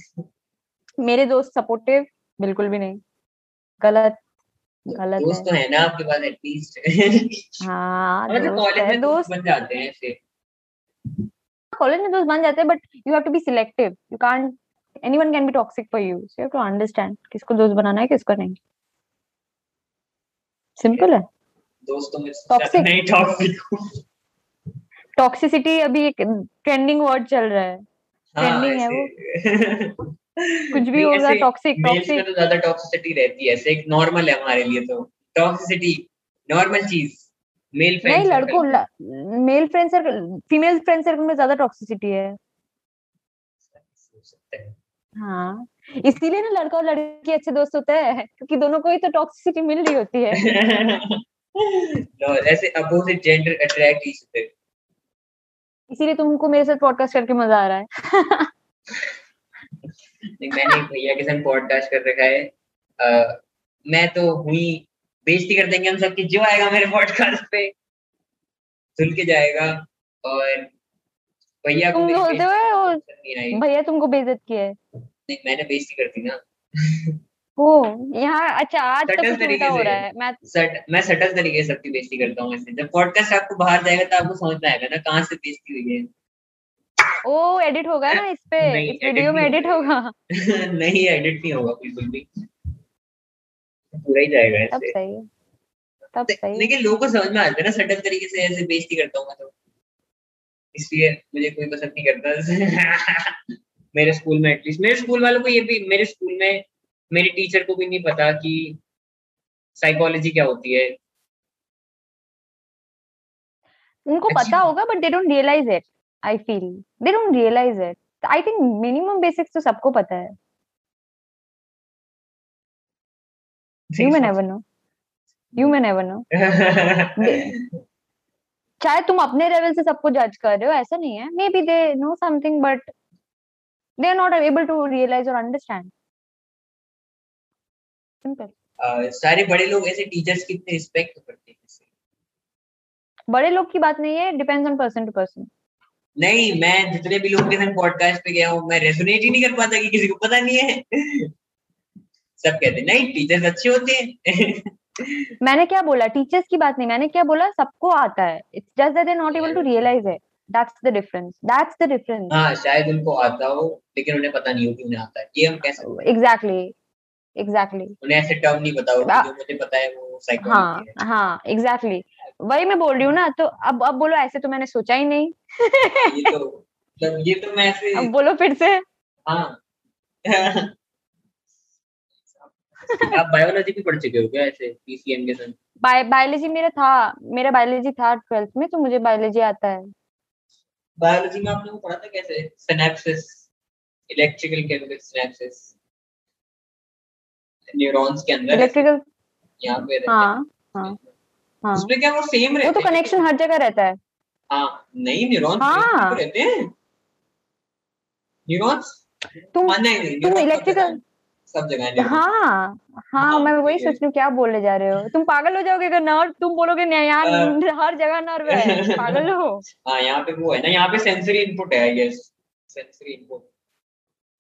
मेरे दोस्त सपोर्टिव बिल्कुल भी नहीं। गलत गलत दोस्त है तो है। ना आपके पास एटलीस्ट हाँ मतलब दोस्त कॉलेज में दोस्त बन जाते हैं ऐसे। कॉलेज में दोस्त बन जाते हैं but you have to be selective you can't anyone can be toxic for you so you have to understand किसको दोस्त बनाना है किसको नहीं। सिंपल है। दोस्तों में सबसे नहीं टॉक्सिक टॉक्सिसिटी अभी एक ट्रेंडिंग वर्ड चल रहा है। ट्रेंडिंग है वो। कुछ भी होगा टॉक्सिक मेल्स में टॉक्सिक तो ज़्यादा टॉक्सिसिटी रहती है ऐसे एक नॉर्मल है हमारे लिए तो। टॉक्सिसिटी नॉर्मल चीज़ मेल फ्रेंड नहीं लड़कों male friend circle female friend circle में ज़्यादा टॉक्सिसिटी है। हाँ इसीलिए ना लड़का और लड़की अच्छे दोस्त होते हैं क्योंकि दोनों को ही तो टॉक्सिसिटी मिल रही होती है। ऐसे अपोजिट जेंडर अट्रैक्ट इसीलिए तुमको मेरे साथ पॉडकास्ट करके मज़ा आ रहा है। मैंने एक भैया के साथ पॉडकास्ट कर रखा है। अ, मैं तो हुई बेइज्जती कर देंगे हम सबकी जो आएगा मेरे पॉडकास्ट पे। सुन के जाएगा। और भैया को बोलते हो भैया तुमको बेइज्जत किया है। नहीं मैंने बेइज्जती कर दी ना। ओ यहाँ अच्छा आज तो कुछ उल्टा हो रहा है। मैं सट मैं सटल तरीके से सबकी बेइज्जती करता हूँ ऐसे। जब पॉडकास्ट आपको बाहर जाएगा तो आपको समझ में आएगा ना कहाँ से बेइज्जती हुई है। ओ एडिट होगा ना इस पे नहीं, इस वीडियो में एडिट होगा। होगा। नहीं एडिट नहीं होगा बिल्कुल भी। पूरा ही जाएगा तब सही है तब सही लेकिन लोगों को समझ में आता है ना सटल तरीके से ऐसे बेइज्जती करता हूँ मैं तो। इसलिए मुझे कोई पसंद नहीं करता मेरे स्कूल में एटलीस्ट मेरे स्कूल वालों को ये भी मेरे स्कूल में मेरी टीचर को भी नहीं पता कि साइकोलॉजी क्या होती है। उनको पता होगा but they don't realise it I feel they don't realise it I think minimum basics तो सबको पता है. You may never know you may never know शायद तुम अपने लेवल से सबको जज कर रहे हो ऐसा नहीं है. Maybe they know something but they are not able to realise और अंडरस्टैंड सिंपल सारे बड़े लोग ऐसे टीचर्स की इतनी रिस्पेक्ट करते हैं बड़े लोग की बात नहीं है depends on person to person नहीं मैं जितने भी लोग के साथ पॉडकास्ट पे गया हूँ मैं रेजोनेट ही नहीं कर पाता कि किसी को पता नहीं है। सब कहते हैं नहीं टीचर्स अच्छे होते हैं। मैंने क्या बोला? टीचर्स की बात नहीं मैंने क्या बोला? सबको आता है। It's just that they not able to realise it that's the difference that's the difference हाँ शायद उनको आता हो लेकिन उन्हें पता नहीं हो कि उन्हें आता है। ये हम कह सकते हैं। एग्जैक्टली एग्जैक्टली उन्हें ऐसे टर्म नहीं पता होगा जो मुझे पता है वो हाँ साइकोलॉजी है। हाँ एग्जैक्टली वही मैं बोल रही हूँ ना तो अब अब बोलो ऐसे तो मैंने सोचा ही नहीं। ये तो मतलब ये तो मैं ऐसे अब बोलो फिर से। हाँ। आप बायोलॉजी भी पढ़ चुके हो क्या ऐसे पीसीएम के साथ बायोलॉजी मेरा था मेरा बायोलॉजी था ट्वेल्थ में तो मुझे बायोलॉजी आता है। बायोलॉजी में आपने वो पढ़ा था कैसे? Synapses electrical chemical synapses neurons के अंदर। इलेक्ट्रिकल यहाँ पे हाँ हैं। हाँ। उसमें क्या वो सेम वो तो कनेक्शन हर जगह रहता है। हाँ नहीं न्यूरॉन्स हाँ। तो रहते हैं। न्यूरॉन्स तुम तुम neurons सब जगह हैं। है। हाँ मैं वही सोच रही हूँ क्या बोलने जा रहे हो? तुम पागल हो जाओगे अगर नर्व तुम बोलोगे यहाँ हर जगह नर्व है। पागल हो। हाँ यहाँ पे वो है ना यहाँ पे सेंसरी इनपुट है I guess sensory input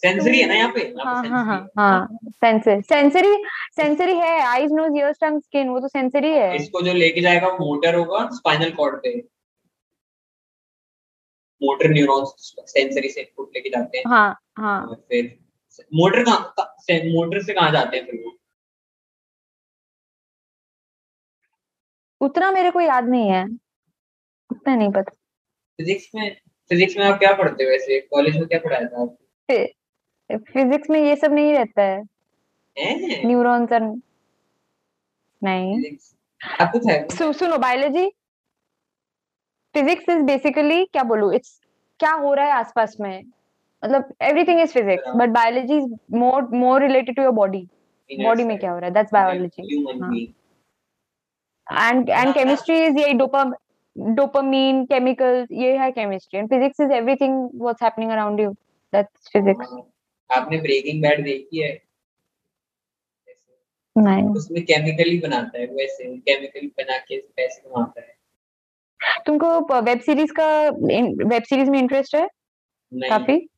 sensory है ना यहाँ पे? हाँ हाँ हाँ है। हाँ सेंसरी सेंसरी सेंसरी है eyes nose ears tongue skin वो तो सेंसरी है। इसको जो लेके जाएगा वो मोटर होगा स्पाइनल कॉर्ड पे। मोटर न्यूरॉन्स सेंसरी से इनपुट लेके जाते हैं। हाँ हाँ। फिर मोटर कहाँ मोटर से कहाँ जाते हैं फिर वो? उतना मेरे को याद नहीं है। उतना नहीं पता। फिजिक्स में फिजिक्स में आप क्या पढ़ते हो वैसे? कॉलेज में क्या पढ़ाया था आप फिजिक्स में ये सब नहीं रहता है। न्यूरॉन्स और नहीं। आपको सु, सुनो बायोलॉजी। फिजिक्स इज़ बेसिकली क्या बोलूँ इट्स क्या हो रहा है आसपास में? मतलब everything is physics. But biology is more more related to your body body में क्या हो रहा है? That's biology and and chemistry is ये डोपाम dopamine chemicals ये है chemistry and physics is everything what's happening around you that's physics हाँ। आपने ब्रेकिंग बैड देखी है? नहीं। उसमें केमिकली बनाता है वो ऐसे केमिकल बना के पैसे कमाता है। तुमको वेब सीरीज़ का वेब सीरीज़ में इंटरेस्ट है? नहीं। काफ़ी?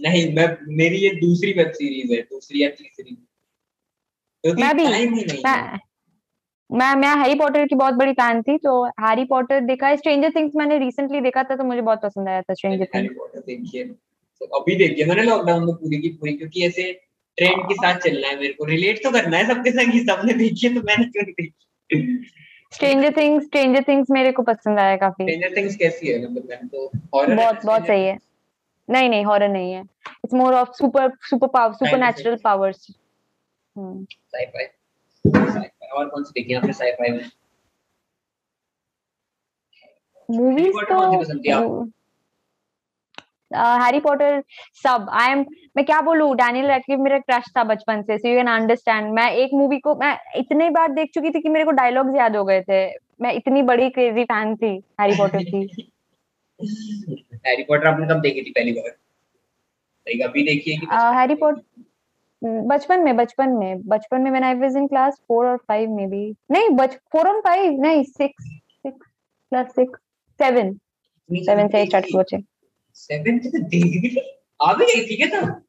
नहीं मैं मेरी ये दूसरी वेब सीरीज़ है दूसरी या तीसरी। क्योंकि मैं भी। मैं मैं मैं हैरी पॉटर की बहुत बड़ी फ़ैन थी तो हैरी पॉटर देखा है। स्ट्रेंजर थिंग्स मैंने रिसेंटली देखा था तो मुझे बहुत पसंद आया था स्ट्रेंजर हैरी थिंग्स पॉटर देखिए तो अभी देखिए मैंने लॉकडाउन में पूरी की पूरी क्योंकि ऐसे ट्रेंड के साथ चलना है मेरे को रिलेट तो करना है सबके संग कि सबने देखी है तो मैंने क्यों नहीं देखी? स्ट्रेंजर थिंग्स स्ट्रेंजर थिंग्स मेरे को पसंद आया काफ़ी। स्ट्रेंजर थिंग्स कैसी है? मतलब मैंने तो horror बहुत बहुत सही है। नहीं नहीं हॉरर नहीं है। It's more of super superpower supernatural powers sci-fi sci-fi और कौन सी देखी आपने sci-fi में? मूवीज़ तो कौन सी पसंद थी आपको? हैरी पॉटर सब आई एम मैं क्या बोलूँ? डैनियल रेडक्लिफ मेरा क्रश था बचपन से सो यू कैन अंडरस्टैंड मैं एक मूवी को मैं इतने बार देख चुकी थी कि मेरे को डायलॉग्स याद हो गए थे। मैं इतनी बड़ी क्रेजी फ़ैन थी हैरी पॉटर की। हैरी पॉटर आपने कब देखी थी पहली बार? लाइक अभी देखी है कि हैरी पॉटर बचपन में बचपन में बचपन में when I was in class 4 और 5 मे बी नहीं बच 4 और 5 नहीं 6 6 क्लास 6 7 7 से स्टार्ट हुआ थे। सेवन से आ भी गई थी क्या तब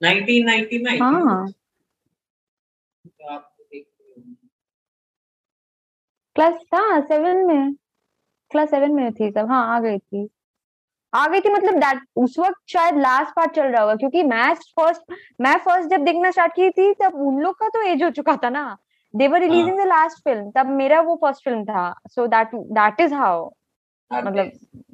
1999 आप देख रहे हो। क्लास हाँ 7 में। क्लास 7 में थी तब हाँ आ गई थी। आ गई थी मतलब दैट उस वक्त शायद लास्ट पार्ट चल रहा होगा क्योंकि मैं फ़र्स्ट मैं फ़र्स्ट जब देखना स्टार्ट की थी तब उन लोग का तो एज हो चुका था ना। They were releasing the last film तब मेरा वो फ़र्स्ट फ़िल्म था। So that that is how मतलब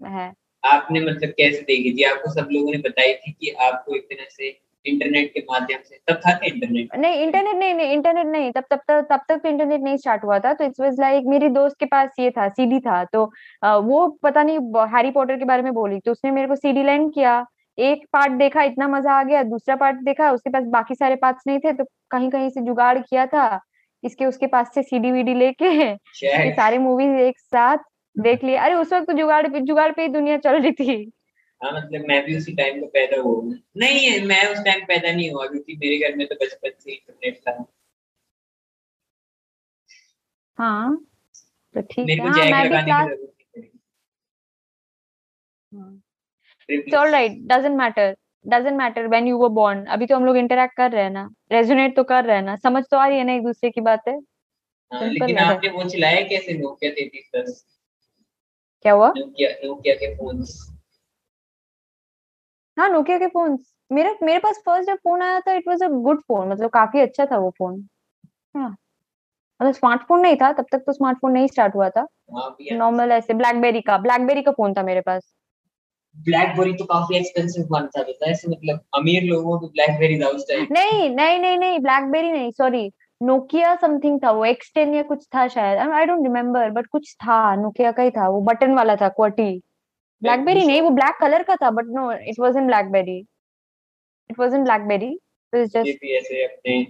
है। आपने मतलब कैसे देखी थी? आपको सब लोगों ने बताई थी कि आपको एक तरह से इंटरनेट के माध्यम से तब था इंटरनेट नहीं इंटरनेट नहीं नहीं इंटरनेट नहीं। तब तब तक तब तक तो इंटरनेट नहीं स्टार्ट हुआ था। तो इट्स वाज लाइक मेरी दोस्त के पास ये था सीडी था। तो वो पता नहीं हैरी पॉटर के बारे में बोली। तो उसने मेरे को सीडी लैंड किया। एक पार्ट देखा इतना मज़ा आ गया। दूसरा पार्ट देखा उसके पास बाकी सारे पार्ट्स नहीं थे। तो कहीं कहीं से जुगाड़ किया था। इसके उसके पास से सीडी वीडी लेके सारे मूवीज़ एक साथ देख लिया। अरे उस वक्त तो जुगाड़ पे जुगाड़ पे ही दुनिया चल रही थी। हाँ मतलब मैं भी उसी टाइम पे पैदा हुआ हूँ। नहीं मैं उस टाइम पैदा नहीं हुआ क्योंकि मेरे घर में तो बचपन से इंटरनेट था। हाँ तो ठीक है। हाँ मैं भी class all right doesn't matter doesn't matter when you were born अभी तो हम लोग इंटरेक्ट कर रहे हैं ना। रेजोनेट तो कर रहे हैं ना। समझ तो आ रही है ना एक दूसरे की बातें? हाँ, simple लेकिन आपने वो चलाया कैसे? नोकिया तैतीस दस क्या हुआ? नोकिया नोकिया के फोन्स हाँ नोकिया के फोन्स मेरे मेरे पास फ़र्स्ट जब फ़ोन आया था it was a good phone मतलब काफ़ी अच्छा था वो फ़ोन हाँ. मतलब स्मार्टफ़ोन नहीं था तब तक तो स्मार्टफ़ोन नहीं स्टार्ट हुआ था. हाँ नॉर्मल ऐसे ब्लैकबेरी का ब्लैकबेरी का फ़ोन था मेरे पास. ब्लैकबेरी तो काफ़ी एक्सपेंसिव मानता था ऐसे मतलब अमीर लोगों को ब्लैकबेरी था उस टाइम नहीं नहीं नहीं नहीं ब्लैकबेरी नहीं सॉरी नोकिया समथिंग था वो एक्स टेन या कुछ था शायद। आई डोंट रिमेम्बर बट कुछ था नोकिया का ही था वो बटन वाला था क्वार्टी ब्लैकबेरी नहीं वो ब्लैक कलर का था but no it was in BlackBerry it was in BlackBerry it मुझे जस्ट ऐसे अपने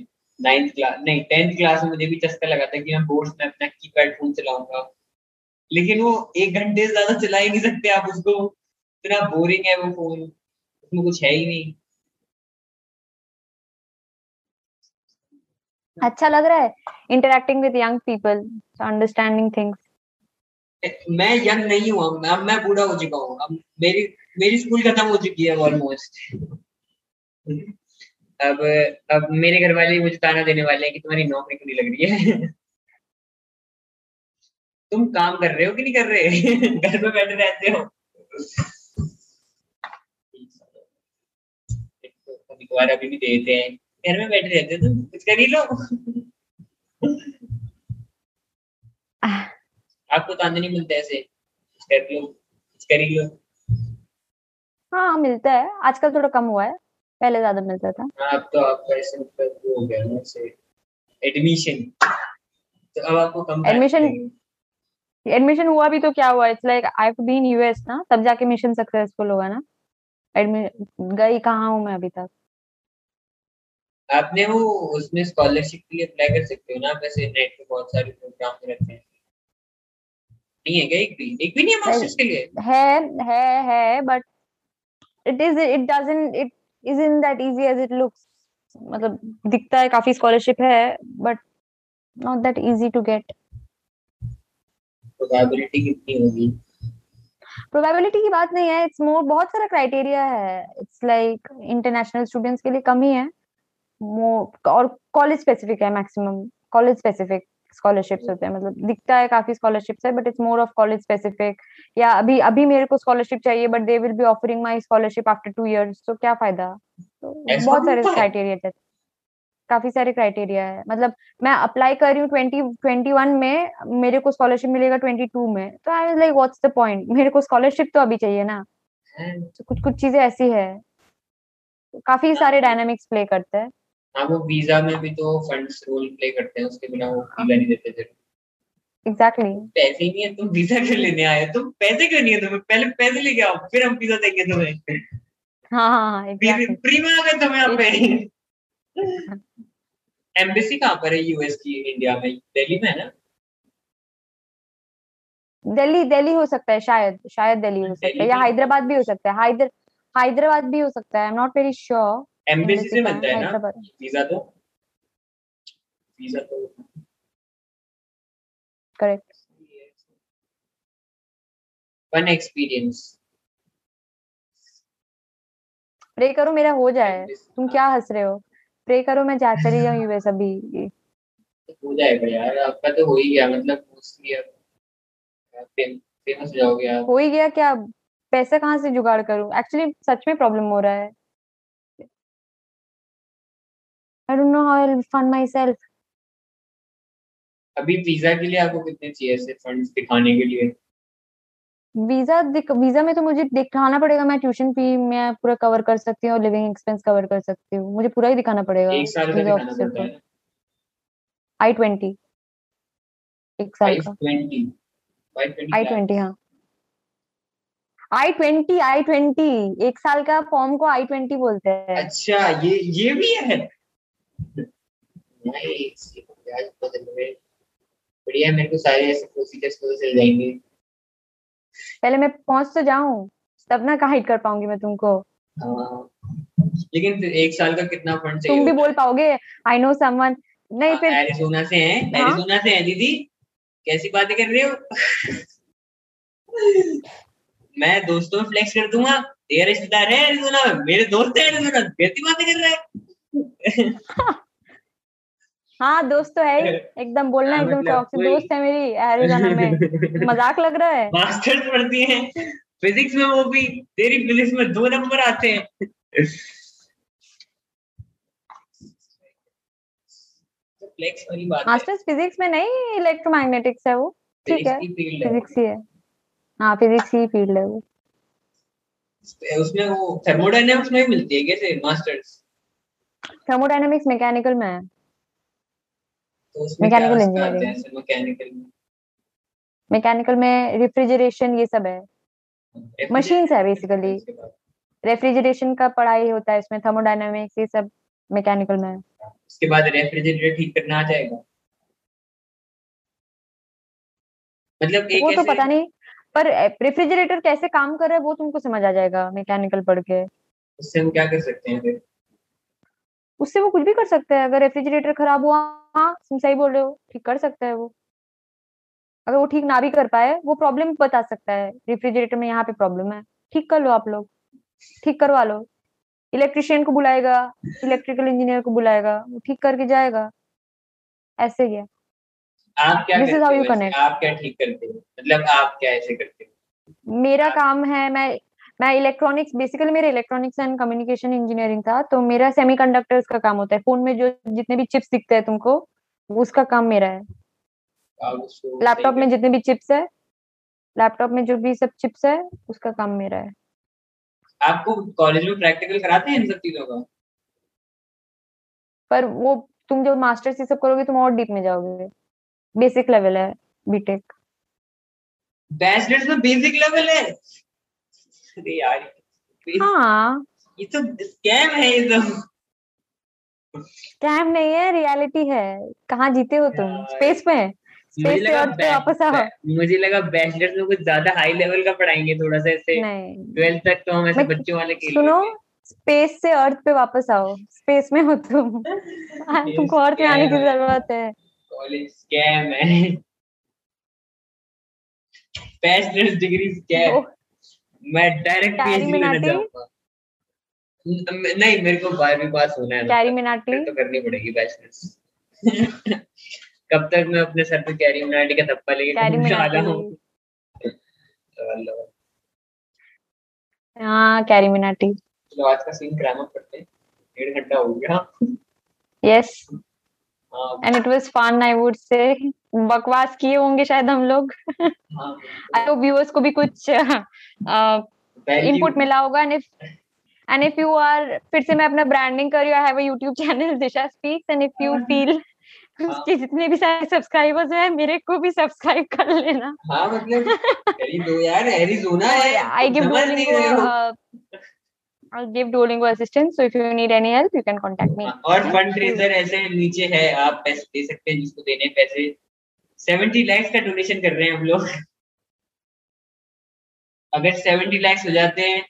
नाइन्थ क्लास नहीं टेंथ क्लास में मुझे भी चस्का लगा था कि मैं बोर्ड्स में अपना कीपैड फ़ोन चलाऊँगा। लेकिन वो एक घंटे से ज़्यादा चला ही नहीं सकते आप उसको। इतना बोरिंग है वो फ़ोन उसमें कुछ है ही नहीं। अच्छा लग रहा है interacting with young people understanding things मैं यंग नहीं हुआ मैं मैं बूढ़ा हो चुका हूँ। अब मेरी मेरी स्कूल खत्म हो चुकी है ऑलमोस्ट अब अब मेरे घर वाले मुझे ताना देने वाले हैं कि तुम्हारी नौकरी क्यों नहीं लग रही है? तुम काम कर रहे हो कि नहीं कर रहे? घर में बैठे रहते हो। कभी अभी भी देते हैं। घर में बैठे रहते हो तुम कुछ कर ही लो। आपको ताने नहीं मिलते ऐसे कुछ कर लो कुछ कर ही लो। हाँ मिलता है। आजकल थोड़ा कम हुआ है पहले ज़्यादा मिलता था। हाँ, अब तो आपका ऐसे मतलब हो गया ना ऐसे एडमिशन तो अब आपको कम लगेगा। एडमिशन हुआ भी तो क्या हुआ? It's like I have been US ना तब जाके मिशन सक्सेसफुल होगा ना। एडमिशन गई कहाँ हूँ मैं अभी तक? आपने वो उसमें स्कॉलरशिप के लिए अप्लाई कर सकते हो ना? आप ऐसे नेट पे बहुत सारे प्रोग्राम रहते हैं। नहीं है क्या एक भी? एक भी नहीं है मास्टर्स के लिए? है है है but it is it doesn't it is in that easy as it looks मतलब दिखता है काफ़ी स्कॉलरशिप है but not that easy to get probability कितनी होगी? प्रोबेबिलिटी की बात नहीं है इट्स मोर बहुत सारा क्राइटेरिया है। इट्स लाइक इंटरनेशनल स्टूडेंट्स के लिए कम ही है। मोर और कॉलेज स्पेसिफिक है मैक्सिमम कॉलेज स्पेसिफिक स्कॉलरशिप्स होते हैं। मतलब दिखता है काफ़ी स्कॉलरशिप्स है but it's more of college specific या अभी अभी मेरे को स्कॉलरशिप चाहिए but they will be offering my scholarship after two years तो क्या फ़ायदा? तो बहुत सारे क्राइटेरिया है। काफ़ी सारे क्राइटेरिया है। मतलब मैं अप्लाई कर रही हूँ ट्वेंटी ट्वेंटी वन में मेरे को स्कॉलरशिप मिलेगा ट्वेंटी टू में। तो I like what's the point मेरे को स्कॉलरशिप तो अभी चाहिए ना। तो कुछ कुछ चीज़ें ऐसी है। काफ़ी सारे डायनामिक्स प्ले करते हैं। हाँ वो वीज़ा में भी तो फंड्स रोल प्ले करते हैं उसके बिना वो वीज़ा नहीं देते थे एग्जैक्टली exactly. पैसे नहीं है तुम वीज़ा क्यों लेने आए? तुम पैसे क्यों नहीं है तुम्हें? पहले पैसे लेके आओ फिर हम वीज़ा देंगे तुम्हें। हाँ हाँ हाँ फ्री में आ गए तुम यहाँ पे एम्बेसी कहाँ पर है यूएस की इंडिया में? दिल्ली में है ना? दिल्ली दिल्ली हो सकता है शायद शायद दिल्ली हो सकता है या हैदराबाद भी हो सकता है हैदर हैदराबाद भी हो सकता है I am not very sure embassy से मिलता है ना? वीज़ा तो वीज़ा तो करेक्ट। फन एक्सपीरियंस प्रे करो मेरा हो जाए। तुम क्या हंस रहे हो? प्रे करो मैं जा चली जाऊँ यूएस अभी। हो जाएगा यार आपका तो हो ही गया मतलब मोस्टली अब फ़ेमस हो जाओगे आप। हो ही गया क्या? पैसा कहाँ से जुगाड़ करूँ? एक्चुअली सच में प्रॉब्लम हो रहा है। I don't know how I will fund myself अभी वीज़ा के लिए आपको कितने चाहिए ऐसे फंड्स दिखाने के लिए? वीज़ा वीज़ा में तो मुझे दिखाना पड़ेगा मैं ट्यूशन फ़ी मैं पूरा कवर कर सकती हूँ और लिविंग एक्सपेंस कवर कर सकती हूँ। मुझे पूरा ही दिखाना पड़ेगा एक साल का दिखाना पड़ता है आई ट्वेंटी एक साल का। आई ट्वेंटी हाँ। आई ट्वेंटी आई ट्वेंटी एक साल का फॉर्म को आई ट्वेंटी बोलते हैं। अच्छा ये ये भी है? नाइस ये बढ़िया मेरे को सारे ऐसे प्रोसीजर्स पता चल जाएँगे। पहले मैं पहुँच तो जाऊँ तब ना गाइड कर पाऊँगी मैं तुमको। हाँ लेकिन फिर एक साल का कितना फंड चाहिए तुम भी बोल पाओगे आई नो समवन नहीं फिर एरिजोना से हैं हाँ? एरिजोना से हैं दीदी। कैसी बातें कर रहे हो? मैं दोस्तों में फ्लेक्स कर दूँगा तेरे रिश्तेदार है एरिजोना में मेरे दोस्त है एरिजोना कैसी बातें कर रहा है? हाँ दोस्त तो है ही। एकदम बोलना हाँ, एकदम मतलब शौक से। दोस्त है मेरी एरिजोना में। मज़ाक लग रहा है। मास्टर्स पढ़ती हैं। फिजिक्स में वो भी तेरी फिजिक्स में दो नंबर आते हैं। है। मास्टर्स फिजिक्स में नहीं इलेक्ट्रोमैग्नेटिक्स है वो। ठीक है। है फिजिक्स ही है। हाँ फिजिक्स ही फ़ील्ड है वो। उसमें वो थर्मोडायनामिक्स में मिलती है कैसे? मास्टर्स। थर्मोडायनामिक्स मैकेनिकल में है। मैकेनिकल में? मैकेनिकल में रेफ्रिजरेशन ये सब है। Machines है बाद- रेफ्रिजरेशन का पढ़ाई होता है इसमें थर्मोडायनामिक्स ये सब मैकेनिकल में उसके बाद रेफ्रिजरेटर ठीक करना आ जाएगा? मतलब एक वो तो पता नहीं पर रेफ्रिजरेटर कैसे काम कर रहा है वो तुमको समझ आ जाएगा मैकेनिकल पढ़ के। उससे हम क्या कर सकते हैं फिर? उससे वो कुछ भी कर सकते हैं अगर रेफ्रिजरेटर खराब हुआ हाँ तुम सही बोल रहे हो ठीक कर सकता है वो। अगर वो ठीक ना भी कर पाए वो प्रॉब्लम बता सकता है। रेफ्रिजरेटर में यहाँ पे प्रॉब्लम है। ठीक कर लो आप लोग। ठीक करवा लो। इलेक्ट्रिशियन को बुलाएगा इलेक्ट्रिकल इंजीनियर को बुलाएगा वो ठीक करके जाएगा। ऐसे ही है। आप क्या करते हो. आप क्या ठीक करते हो? मतलब आप क्या ऐसे करते हो? मेरा काम है मैं मैं इलेक्ट्रॉनिक्स बेसिकली मेरा इलेक्ट्रॉनिक्स एंड कम्युनिकेशन इंजीनियरिंग था तो मेरा सेमीकंडक्टर्स का काम होता है। फ़ोन में जो जितने भी चिप्स दिखते हैं तुमको उसका काम मेरा है। लैपटॉप में जितने भी चिप्स है लैपटॉप में जो भी सब चिप्स है उसका काम मेरा है। आपको कॉलेज में प्रैक्टिकल कराते हैं इन सब चीज़ों का? पर वो तुम जो मास्टर्स ये सब करोगे तुम और डीप में जाओगे। बेसिक लेवल है बीटेक बैचलर्स में बेसिक लेवल है? अरे यार हाँ। ये तो स्कैम है ये तो स्कैम नहीं है रियलिटी है। कहाँ जीते हो तुम? स्पेस में स्पेस से लगा अर्थ पे वापस आओ। मुझे लगा बैचलर्स में कुछ ज़्यादा हाई लेवल का पढ़ाएँगे थोड़ा सा ऐसे। ट्वेल्थ तक तो हम ऐसे बच्चों वाले खेल सुनो स्पेस से अर्थ पे वापस आओ। स्पेस में हो तुम। तुमको अर्थ में आने की है। ज़रूरत है। कॉलेज स्कैम है। बैचलर्स डिग्री स्कैम मैं डायरेक्ट पीएचडी लेना? चाहूँगा नहीं मेरे को बारहवीं पास होना है कैरी मिनाटी? तो करनी पड़ेगी बैचलर्स कब तक मैं अपने सर पे कैरी मिनाटी का थप्पा लेके घूमने वाला मिनाटी। हूँ हाँ कैरी मिनाटी। आज का सीन ड्रामा करते हैं। डेढ़ घंटा हो गया। यस हाँ and it was fun I would say बकवास किए होंगे शायद हम लोग। आई होप व्यूअर्स को भी कुछ इनपुट मिला होगा। And if and if you are फिर से मैं अपना ब्रांडिंग कर रही हूँ। I have a YouTube channel Disha speaks and if you feel उसके जितने भी सारे सब्सक्राइबर्स हैं मेरे को भी सब्सक्राइब कर लेना। हाँ मतलब यार एरिजोना है। I give I'll give Duolingo assistance. So if you need any help, you can contact me. और रेजर ऐसे नीचे है आप पैसे दे सकते हैं जिसको देने पैसे सेवेंटी लैक्स का डोनेशन कर रहे हैं हम लोग अगर सेवेंटी लैक्स हो जाते हैं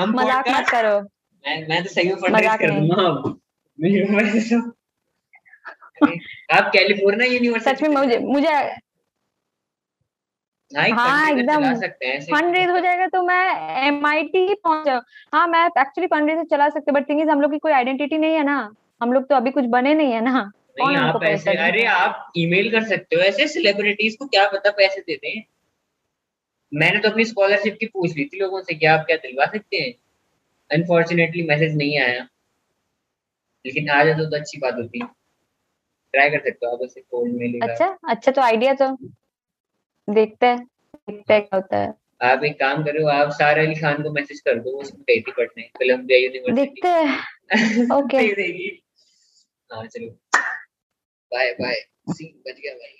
हम मज़ाक मत करो मैं मैं तो सही में मज़ाक कर। दूँगा तो आप कैलिफ़ोर्निया यूनिवर्सिटी सच में मुझे मुझे हाँ हाँ, एकदम। हैं फंड हो जाएगा तो मैं एम आई टी पहुँच जाऊँ। हाँ मैं एक्चुअली फंड रेज चला सकते बट थिंग हम लोग की कोई आइडेंटिटी नहीं है ना। हम लोग तो अभी कुछ बने नहीं है ना। नहीं आप ऐसे अरे आप ईमेल कर सकते हो। ऐसे सेलिब्रिटीज को क्या पता पैसे दे दें मैंने तो अपनी स्कॉलरशिप की पूछ ली थी लोगों से क्या आप क्या दिलवा सकते हैं? अनफॉर्चुनेटली मैसेज नहीं आया। लेकिन आ जाए तो अच्छी बात होती ट्राई कर सकते हो आप ऐसे कोल्ड मेल अच्छा अच्छा तो आइडिया तो। देखते हैं देखते हैं क्या होता है। आप एक काम करो आप सारे अली खान को मैसेज कर दो उसमें गई थी पढ़ने कोलंबिया यूनिवर्सिटी देखते हैं। ओके हाँ चलो। बाय बाय सी बच गया भाई।